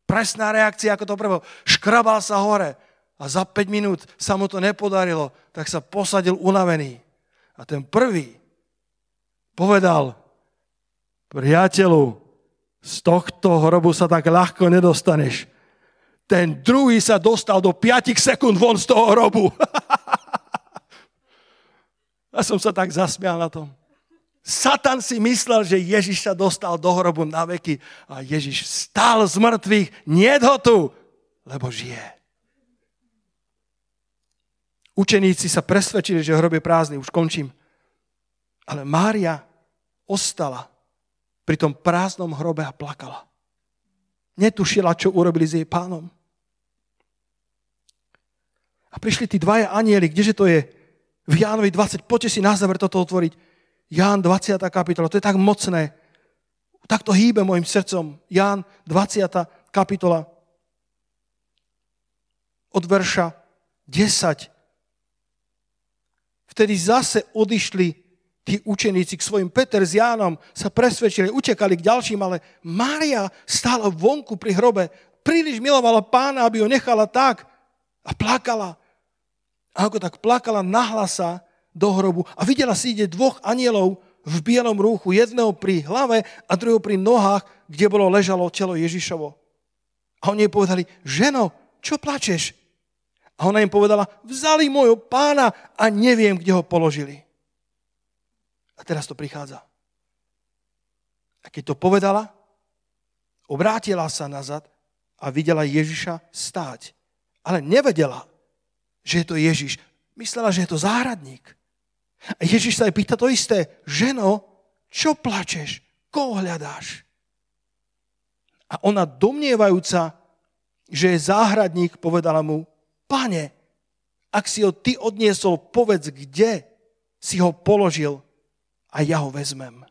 Presná reakcia ako to prvo. Škrabal sa hore a za 5 minút sa mu to nepodarilo, tak sa posadil unavený. A ten prvý povedal, priateľu, z tohto hrobu sa tak ľahko nedostaneš. Ten druhý sa dostal do 5 sekúnd von z toho hrobu. Ja som sa tak zasmial na tom. Satan si myslel, že Ježiš sa dostal do hrobu na veky a Ježiš vstal z mŕtvych, nie ho tu, lebo žije. Učeníci sa presvedčili, že hrob je prázdny, už končím. Ale Mária ostala pri tom prázdnom hrobe a plakala. Netušila, čo urobili s jej pánom. A prišli tí dvaja anieli, kdeže to je? v Jánovi 20, poďte si na záver toto otvoriť. Ján 20. kapitola, to je tak mocné. Tak to hýbe môjim srdcom. Ján 20. kapitola od verša 10. Vtedy zase odišli tí učeníci k svojim. Peter s Jánom sa presvedčili, utekali k ďalším, ale Mária stála vonku pri hrobe. Príliš milovala pána, aby ho nechala tak a plakala. A ako tak plakala nahlasa do hrobu a videla si ide dvoch anielov v bielom rúchu, jedného pri hlave a druhého pri nohách, kde bolo ležalo telo Ježišovo. A oni jej povedali, ženo, čo plačeš? A ona im povedala, vzali môjho pána a neviem, kde ho položili. A teraz to prichádza. A keď to povedala, obrátila sa nazad a videla Ježiša stáť. Ale nevedela, že je to Ježiš. Myslela, že je to záhradník. A Ježiš sa jej pýta to isté. Ženo, čo plačeš? Koho hľadáš? A ona domnievajúca, že je záhradník, povedala mu, pane, ak si ho ty odniesol, povedz, kde si ho položil a ja ho vezmem.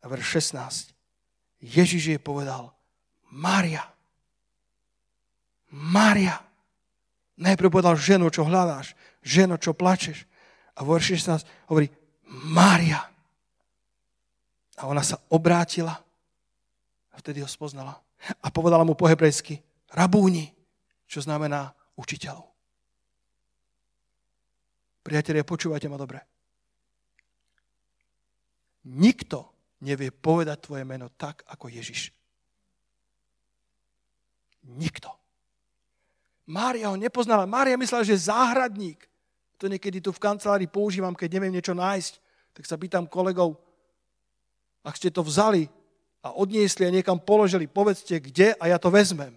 A verš 16. Ježiš jej povedal, Mária. Mária. Najprv povedal ženu, čo hľadáš, ženo, čo plačeš. A vo 16 hovorí Mária. A ona sa obrátila a vtedy ho spoznala. A povedala mu po hebrejsky Rabúni, čo znamená učiteľov. Priatelia, počúvajte ma dobre. Nikto nevie povedať tvoje meno tak, ako Ježiš. Nikto. Mária ho nepoznala. Mária myslela, že je záhradník. To niekedy tu v kancelárii používam, keď neviem niečo nájsť. Tak sa pýtam kolegov, ak ste to vzali a odniesli a niekam položili, povedzte kde a ja to vezmem.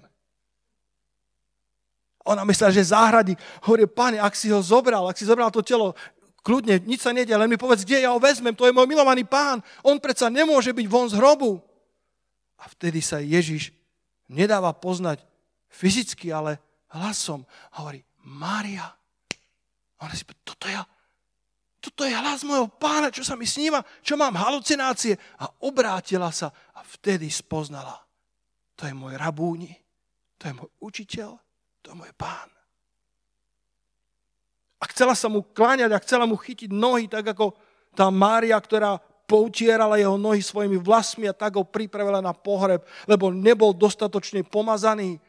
Ona myslela, že záhradník. Hovorí, pane, ak si ho zobral, ak si zobral to telo, kľudne, nič sa nedie, len mi povedz, kde ja ho vezmem, to je môj milovaný pán. On predsa nemôže byť von z hrobu. A vtedy sa Ježiš nedáva poznať fyzicky, ale hlasom a hovorí, Mária. A ona si toto ja, toto je hlas môjho pána, čo sa mi sníva, čo mám halucinácie. A obrátila sa a vtedy spoznala. To je môj rabúni, to je môj učiteľ, to je môj pán. A chcela sa mu kláňať a chcela mu chytiť nohy, tak ako tá Mária, ktorá poutierala jeho nohy svojimi vlasmi a tak ho pripravila na pohreb, lebo nebol dostatočne pomazaný.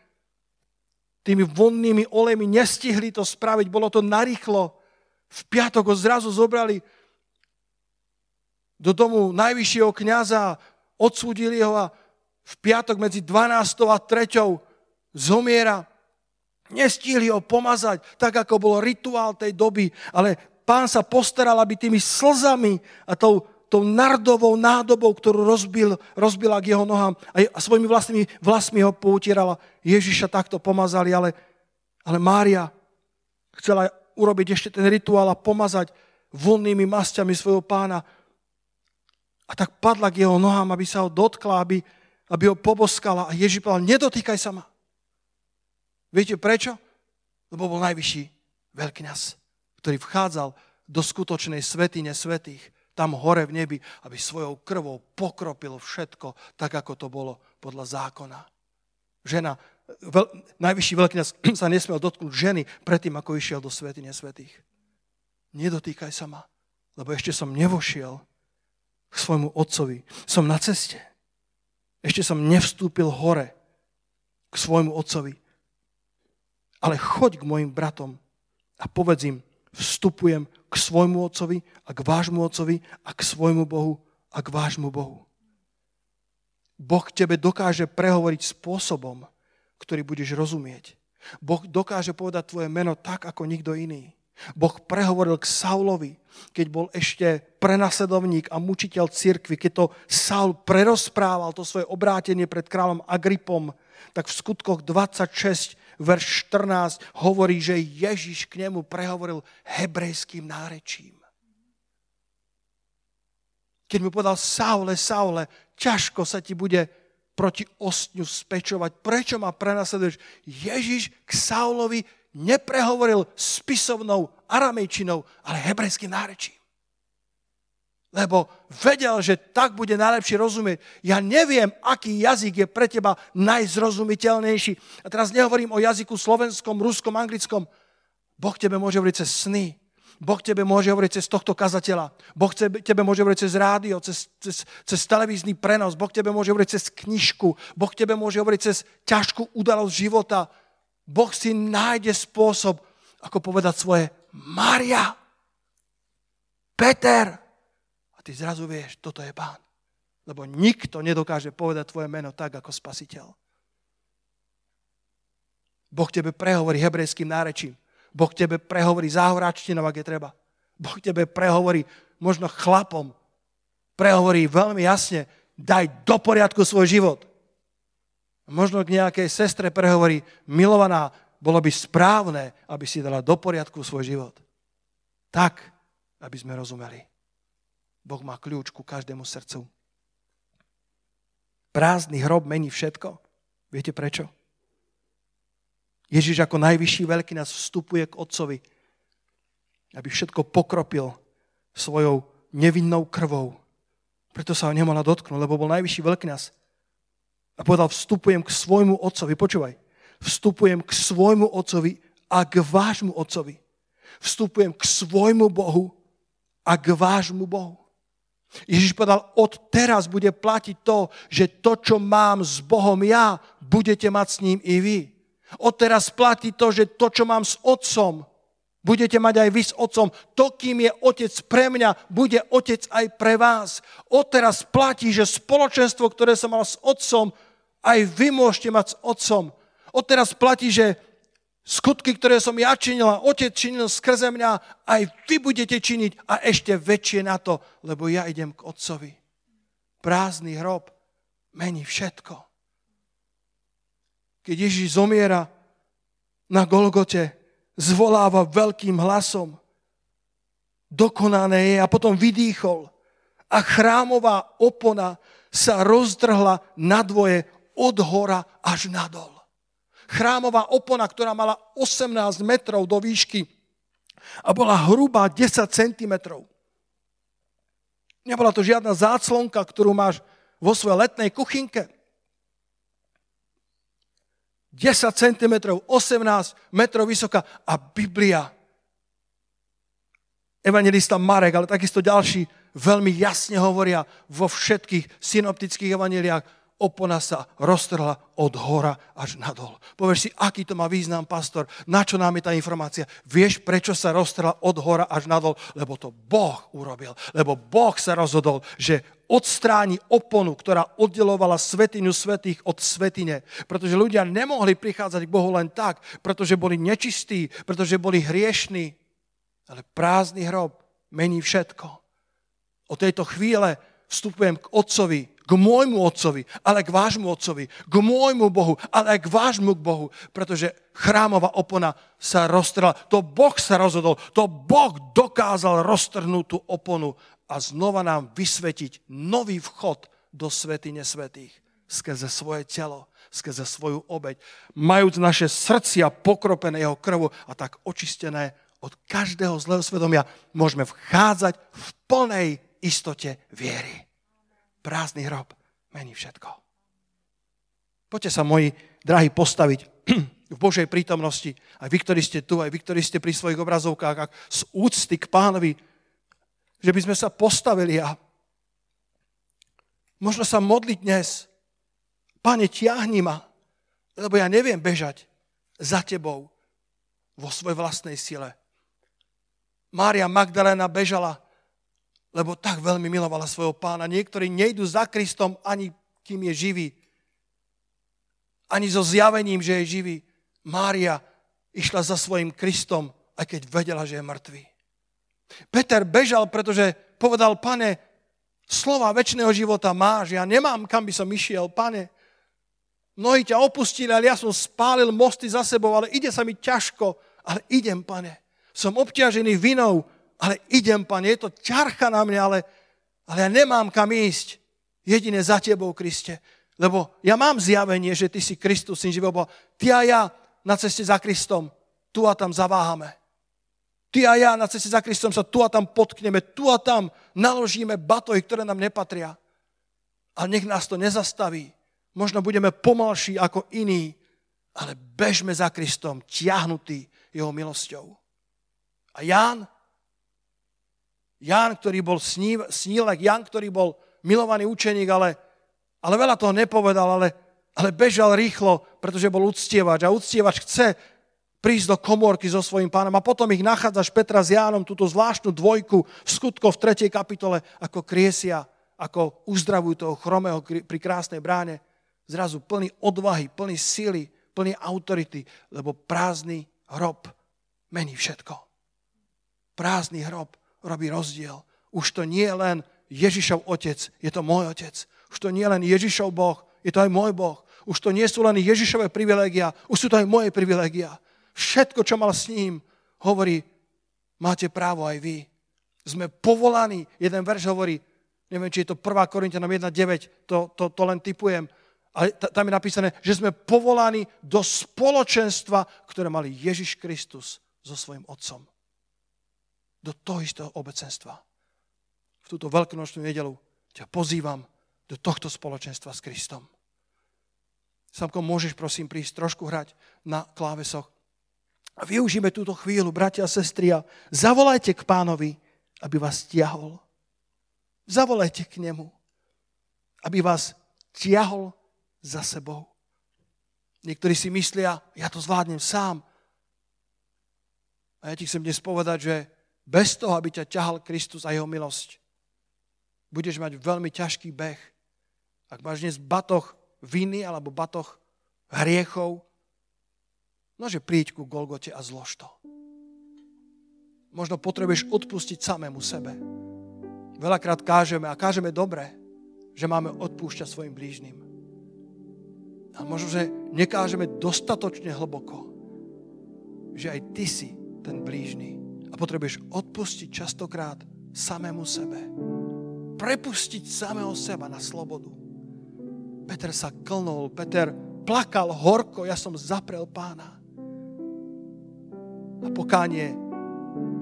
Tými vonnými olejmi nestihli to spraviť, bolo to narýchlo. V piatok ho zrazu zobrali do domu najvyššieho kniaza, odsúdili ho a v piatok medzi 12. a 3. zomiera. Nestihli ho pomazať, tak ako bol rituál tej doby, ale pán sa postaral, aby tými slzami a tou, tou nardovou nádobou, ktorú rozbil, rozbila k jeho nohám a svojimi vlastnými vlasmi ho poutierala. Ježiša takto pomazali, ale, ale Mária chcela urobiť ešte ten rituál a pomazať vonnými masťami svojho pána. A tak padla k jeho nohám, aby sa ho dotkla, aby, aby ho poboskala. A Ježiš povedal, nedotýkaj sa ma. Viete prečo? Lebo bol najvyšší veľkňaz, ktorý vchádzal do skutočnej svetine svetých, tam hore v nebi, aby svojou krvou pokropil všetko, tak ako to bolo podľa zákona. Žena veľ, najvyšší veľkňaz sa nesmiel dotknúť ženy predtým, ako išiel do svetine svetých. Nedotýkaj sa ma, lebo ešte som nevošiel k svojmu otcovi. Som na ceste. Ešte som nevstúpil hore k svojmu otcovi. Ale choď k mojim bratom a povedz im, vstupujem k svojmu otcovi a k vášmu otcovi a k svojmu Bohu a k vášmu Bohu. Boh tebe dokáže prehovoriť spôsobom, ktorý budeš rozumieť. Boh dokáže povedať tvoje meno tak, ako nikto iný. Boh prehovoril k Saulovi, keď bol ešte prenasledovník a mučiteľ cirkvi, keď to Saul prerozprával, to svoje obrátenie pred kráľom Agripom, tak v skutkoch 26, verš 14 hovorí, že Ježiš k nemu prehovoril hebrejským nárečím. Keď mu povedal, Saule, Saule, ťažko sa ti bude proti ostňu spečovať. Prečo ma prenasleduješ? Ježiš k Saulovi neprehovoril spisovnou aramejčinou, ale hebrejským nárečím. Lebo vedel, že tak bude najlepšie rozumieť. Ja neviem, aký jazyk je pre teba najzrozumiteľnejší. A teraz nehovorím o jazyku slovenskom, ruskom, anglickom. Boh tebe môže hovoriť cez sny. Boh tebe môže hovoriť cez tohto kazateľa. Boh tebe môže hovoriť cez rádio, cez, cez, cez televízny prenos. Boh tebe môže hovoriť cez knižku. Boh tebe môže hovoriť cez ťažkú udalosť života. Boh si nájde spôsob, ako povedať svoje Maria, Peter. Ty zrazu vieš, toto je pán. Lebo nikto nedokáže povedať tvoje meno tak, ako spasiteľ. Boh tebe prehovorí hebrejským nárečím. Boh tebe prehovorí záhoráčtinou, ak je treba. Boh tebe prehovorí možno chlapom. Prehovorí veľmi jasne, daj do poriadku svoj život. Možno k nejakej sestre prehovorí, milovaná, bolo by správne, aby si dala do poriadku svoj život. Tak, aby sme rozumeli. Boh má kľúč ku každému srdcu. Prázdny hrob mení všetko. Viete prečo? Ježiš ako najvyšší veľký nás vstupuje k Otcovi, aby všetko pokropil svojou nevinnou krvou. Preto sa ho nemohla dotknúť, lebo bol najvyšší veľkňaz. A povedal, vstupujem k svojmu otcovi. Počúvaj. Vstupujem k svojmu otcovi a k vášmu otcovi. Vstupujem k svojmu Bohu a k vášmu Bohu. Ježiš povedal, od teraz bude platiť to, že to, čo mám s Bohom ja, budete mať s ním i vy. Odteraz platí to, že to, čo mám s otcom, budete mať aj vy s otcom. To, kým je otec pre mňa, bude otec aj pre vás. Odteraz platí, že spoločenstvo, ktoré som mal s otcom, aj vy môžete mať s otcom. Odteraz platí, že skutky, ktoré som ja činil a otec činil skrze mňa, aj vy budete činiť a ešte väčšie na to, lebo ja idem k otcovi. Prázdny hrob mení všetko keď Ježiš zomiera na Golgote, zvoláva veľkým hlasom. Dokonané je a potom vydýchol. A chrámová opona sa rozdrhla na dvoje od hora až nadol. Chrámová opona, ktorá mala 18 metrov do výšky, a bola hrubá 10 cm. Nebola to žiadna záclonka, ktorú máš vo svojej letnej kuchynke. 10 cm, 18 metrov vysoká a Biblia. Evangelista Marek, ale takisto ďalší veľmi jasne hovoria vo všetkých synoptických evaneliách, opona sa roztrhla od hora až nadol. Povieš si, aký to má význam, pastor, na čo nám je tá informácia? Vieš, prečo sa roztrhla od hora až nadol? Lebo to Boh urobil. Lebo Boh sa rozhodol, že odstráni oponu, ktorá oddelovala svetinu svetých od svetine. Pretože ľudia nemohli prichádzať k Bohu len tak, pretože boli nečistí, pretože boli hriešní. Ale prázdny hrob mení všetko. Od tejto chvíle vstupujem k Otcovi, k môjmu otcovi, ale k vášmu otcovi, k môjmu Bohu, ale aj k vášmu Bohu, pretože chrámová opona sa roztrhla. To Boh sa rozhodol, to Boh dokázal roztrhnúť tú oponu a znova nám vysvetiť nový vchod do svetine svetých skrze svoje telo, skrze svoju obeď, majúc naše srdcia pokropené jeho krvu a tak očistené od každého zlého svedomia, môžeme vchádzať v plnej istote viery prázdny hrob mení všetko. Poďte sa, moji drahí, postaviť v Božej prítomnosti. Aj vy, ktorí ste tu, aj vy, ktorí ste pri svojich obrazovkách, z úcty k pánovi, že by sme sa postavili a možno sa modliť dnes. Pane, tiahni ma, lebo ja neviem bežať za tebou vo svojej vlastnej sile. Mária Magdalena bežala lebo tak veľmi milovala svojho pána. Niektorí nejdú za Kristom ani kým je živý. Ani so zjavením, že je živý. Mária išla za svojim Kristom, aj keď vedela, že je mŕtvý. Peter bežal, pretože povedal, pane, slova väčšného života máš, ja nemám, kam by som išiel, pane. Mnohí ťa opustili, ale ja som spálil mosty za sebou, ale ide sa mi ťažko, ale idem, pane. Som obťažený vinou, ale idem, pane, je to ťarcha na mňa, ale, ale ja nemám kam ísť. Jedine za tebou, Kriste. Lebo ja mám zjavenie, že ty si Kristus, syn živého Boha. Ty a ja na ceste za Kristom tu a tam zaváhame. Ty a ja na ceste za Kristom sa tu a tam potkneme, tu a tam naložíme batohy, ktoré nám nepatria. Ale nech nás to nezastaví. Možno budeme pomalší ako iní, ale bežme za Kristom, tiahnutý jeho milosťou. A Ján Ján, ktorý bol snív, snílek, Ján, ktorý bol milovaný učeník, ale, ale veľa toho nepovedal, ale, ale bežal rýchlo, pretože bol uctievač. A uctievač chce prísť do komórky so svojím pánom a potom ich nachádzaš Petra s Jánom, túto zvláštnu dvojku v skutko v 3. kapitole, ako kriesia, ako uzdravujú toho chromého pri krásnej bráne. Zrazu plný odvahy, plný sily, plný autority, lebo prázdny hrob mení všetko. Prázdny hrob robí rozdiel. Už to nie je len Ježišov otec, je to môj otec. Už to nie je len Ježišov Boh, je to aj môj Boh. Už to nie sú len Ježišové privilegia, už sú to aj moje privilegia. Všetko, čo mal s ním, hovorí, máte právo aj vy. Sme povolaní, jeden verš hovorí, neviem, či je to 1. Korintianom 1.9, to, to, to len typujem, ale tam je napísané, že sme povolaní do spoločenstva, ktoré mali Ježiš Kristus so svojím otcom do toho istého obecenstva. V túto veľkonočnú nedelu ťa pozývam do tohto spoločenstva s Kristom. Samko, môžeš prosím prísť trošku hrať na klávesoch. A využíme túto chvíľu, bratia a sestry, a zavolajte k pánovi, aby vás tiahol. Zavolajte k nemu, aby vás tiahol za sebou. Niektorí si myslia, ja to zvládnem sám. A ja ti chcem dnes povedať, že bez toho, aby ťa ťahal Kristus a jeho milosť, budeš mať veľmi ťažký beh. Ak máš dnes batoch viny alebo batoch hriechov, nože príď ku Golgote a zlož to. Možno potrebuješ odpustiť samému sebe. Veľakrát kážeme a kážeme dobre, že máme odpúšťať svojim blížnym. A možno, že nekážeme dostatočne hlboko, že aj ty si ten blížny a potrebuješ odpustiť častokrát samému sebe. Prepustiť samého seba na slobodu. Peter sa klnul, Peter plakal horko, ja som zaprel pána. A pokánie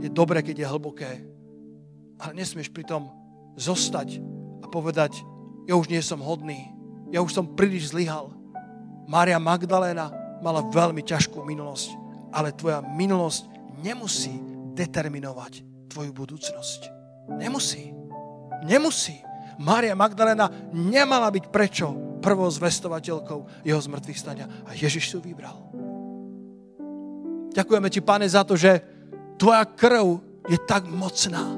je dobré, keď je hlboké. Ale nesmieš pritom zostať a povedať, ja už nie som hodný, ja už som príliš zlyhal. Mária Magdaléna mala veľmi ťažkú minulosť, ale tvoja minulosť nemusí determinovať tvoju budúcnosť. Nemusí. Nemusí. Mária Magdalena nemala byť prečo prvou zvestovateľkou jeho zmrtvých stania. A Ježiš ju vybral. Ďakujeme ti, pane, za to, že tvoja krv je tak mocná.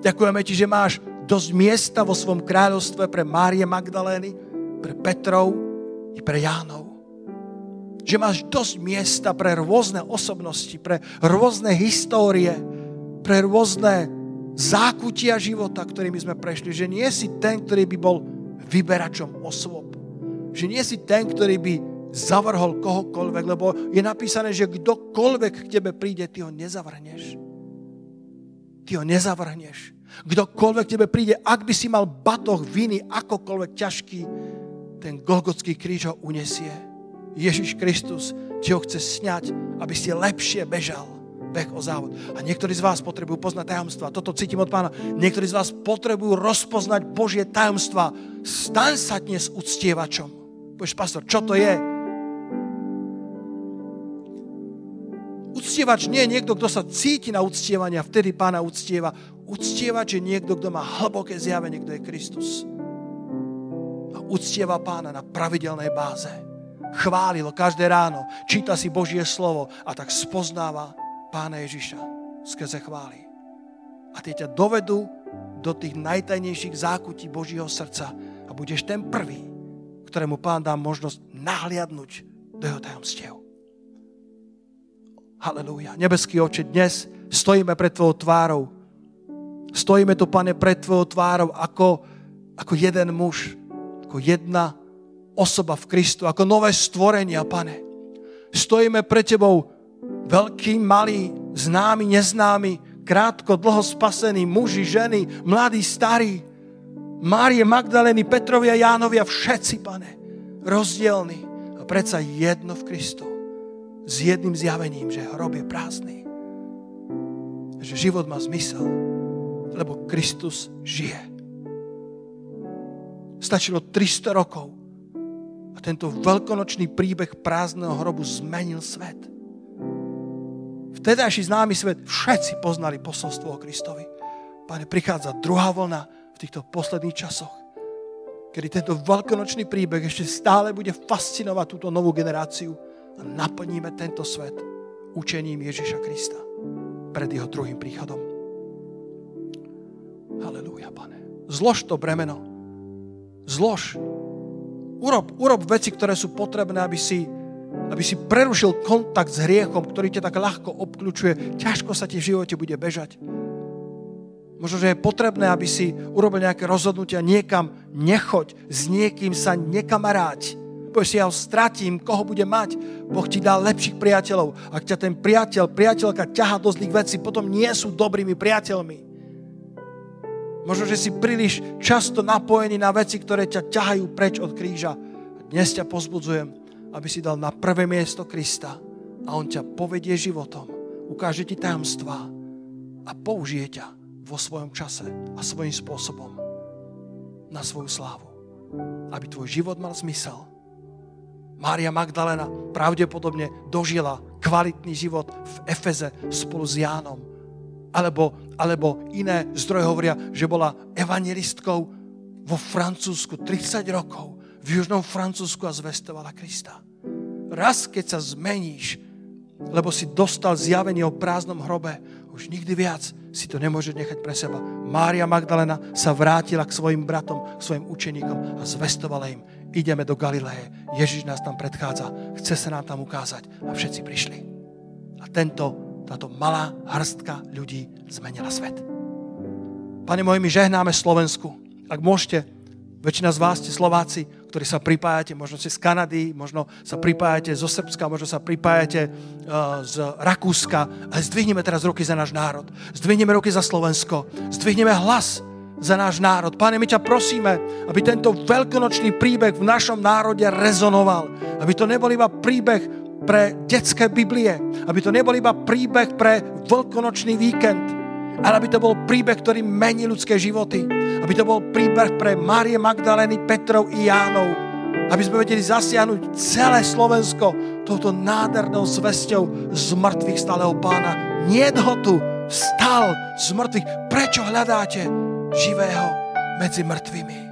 Ďakujeme ti, že máš dosť miesta vo svom kráľovstve pre Márie Magdalény, pre Petrov i pre Jánov. Že máš dosť miesta pre rôzne osobnosti, pre rôzne histórie, pre rôzne zákutia života, ktorými sme prešli. Že nie si ten, ktorý by bol vyberačom osôb. Že nie si ten, ktorý by zavrhol kohokoľvek, lebo je napísané, že kdokoľvek k tebe príde, ty ho nezavrhneš. Ty ho nezavrhneš. Kdokoľvek k tebe príde, ak by si mal batoh viny, akokoľvek ťažký, ten Golgotský kríž ho unesie. Ježiš Kristus ti ho chce sňať, aby si lepšie bežal beh o závod. A niektorí z vás potrebujú poznať tajomstva. Toto cítim od pána. Niektorí z vás potrebujú rozpoznať Božie tajomstva. Staň sa dnes uctievačom. Povieš, pastor, čo to je? Uctievač nie je niekto, kto sa cíti na uctievanie a vtedy pána uctieva. Uctievač je niekto, kto má hlboké zjavenie, kto je Kristus. A uctieva pána na pravidelnej báze. Chválilo každé ráno, číta si Božie slovo a tak spoznáva Pána Ježiša skrze chváli. A tie ťa dovedú do tých najtajnejších zákutí Božího srdca a budeš ten prvý, ktorému Pán dá možnosť nahliadnúť do jeho tajomstiev. Halelúja. Nebeský oče, dnes stojíme pred Tvojou tvárou. Stojíme tu, Pane, pred Tvojou tvárou ako, ako jeden muž, ako jedna osoba v Kristu, ako nové stvorenia, Pane. Stojíme pred Tebou Veľký, malý, známy, neznámy, krátko, dlho spasení, muži, ženy, mladí, starí, Márie, Magdalény, Petrovia, Jánovia, všetci, pane, rozdielni a predsa jedno v Kristu. S jedným zjavením, že hrob je prázdny. Že život má zmysel, lebo Kristus žije. Stačilo 300 rokov tento veľkonočný príbeh prázdneho hrobu zmenil svet vtedajší známy svet všetci poznali posolstvo o Kristovi. Pane, prichádza druhá vlna v týchto posledných časoch, kedy tento veľkonočný príbeh ešte stále bude fascinovať túto novú generáciu a naplníme tento svet učením Ježiša Krista pred jeho druhým príchodom. Halelúja, pane. Zlož to bremeno. Zlož. Urob, urob veci, ktoré sú potrebné, aby si aby si prerušil kontakt s hriechom, ktorý ťa tak ľahko obklúčuje, ťažko sa ti v živote bude bežať. Možno, že je potrebné, aby si urobil nejaké rozhodnutia, niekam nechoď, s niekým sa nekamaráť. Povieš si, ja ho stratím, koho bude mať. Boh ti dá lepších priateľov. Ak ťa ten priateľ, priateľka ťaha do zlých vecí, potom nie sú dobrými priateľmi. Možno, že si príliš často napojený na veci, ktoré ťa ťahajú preč od kríža. Dnes ťa pozbudzujem, aby si dal na prvé miesto Krista a on ťa povedie životom, ukáže ti tajomstvá a použije ťa vo svojom čase a svojím spôsobom na svoju slávu. Aby tvoj život mal zmysel. Mária Magdalena pravdepodobne dožila kvalitný život v Efeze spolu s Jánom. Alebo, alebo iné zdroje hovoria, že bola evangelistkou vo Francúzsku 30 rokov v južnom Francúzsku a zvestovala Krista. Raz, keď sa zmeníš, lebo si dostal zjavenie o prázdnom hrobe, už nikdy viac si to nemôže nechať pre seba. Mária Magdalena sa vrátila k svojim bratom, k svojim učeníkom a zvestovala im. Ideme do Galileje. Ježiš nás tam predchádza. Chce sa nám tam ukázať. A všetci prišli. A tento, táto malá hrstka ľudí zmenila svet. Pane môj, my žehnáme Slovensku. Ak môžete, väčšina z vás ste Slováci, ktorí sa pripájate, možno ste z Kanady, možno sa pripájate zo Srbska, možno sa pripájate uh, z Rakúska. Ale zdvihneme teraz ruky za náš národ. Zdvihneme ruky za Slovensko. Zdvihneme hlas za náš národ. Pane, my ťa prosíme, aby tento veľkonočný príbeh v našom národe rezonoval. Aby to nebol iba príbeh pre detské Biblie, aby to nebol iba príbeh pre veľkonočný víkend, ale aby to bol príbeh, ktorý mení ľudské životy. Aby to bol príbeh pre Márie Magdalény, Petrov i Jánov. Aby sme vedeli zasiahnuť celé Slovensko touto nádhernou zvesťou z mŕtvych stáleho pána. Nie ho tu, stal z mŕtvych. Prečo hľadáte živého medzi mŕtvými?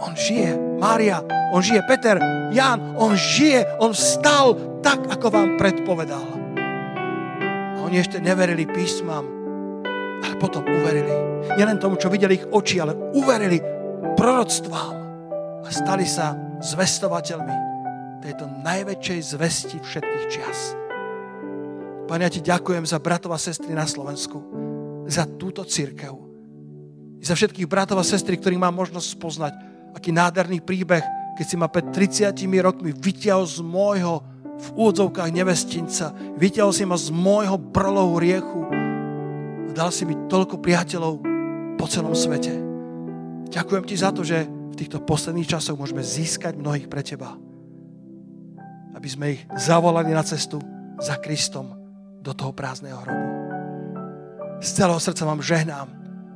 On žije. Mária, on žije. Peter, Jan, on žije. On vstal tak, ako vám predpovedal. A oni ešte neverili písmam, ale potom uverili. Nielen tomu, čo videli ich oči, ale uverili proroctvám a stali sa zvestovateľmi tejto najväčšej zvesti všetkých čias. Pane, ja ti ďakujem za bratov a sestry na Slovensku, za túto církev, za všetkých bratov a sestry, ktorých mám možnosť spoznať, aký nádherný príbeh, keď si ma pred 30 rokmi vyťahol z môjho v úvodzovkách nevestinca, vyťahol si ma z môjho brlohu riechu a dal si mi toľko priateľov po celom svete. Ďakujem ti za to, že v týchto posledných časoch môžeme získať mnohých pre teba. Aby sme ich zavolali na cestu za Kristom do toho prázdneho hrobu. Z celého srdca vám žehnám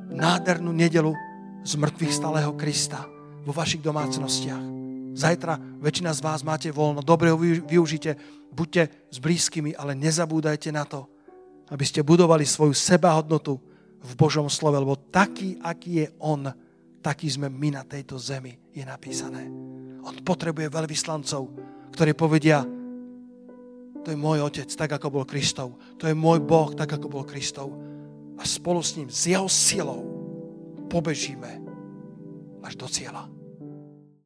nádhernú nedelu z mŕtvych stáleho Krista vo vašich domácnostiach. Zajtra väčšina z vás máte voľno, dobre ho využite, buďte s blízkymi, ale nezabúdajte na to, aby ste budovali svoju sebahodnotu v Božom slove, lebo taký, aký je On, taký sme my na tejto zemi, je napísané. On potrebuje veľvyslancov, ktorí povedia, to je môj otec, tak ako bol Kristov. To je môj Boh, tak ako bol Kristov. A spolu s ním, s jeho silou, pobežíme až do cieľa.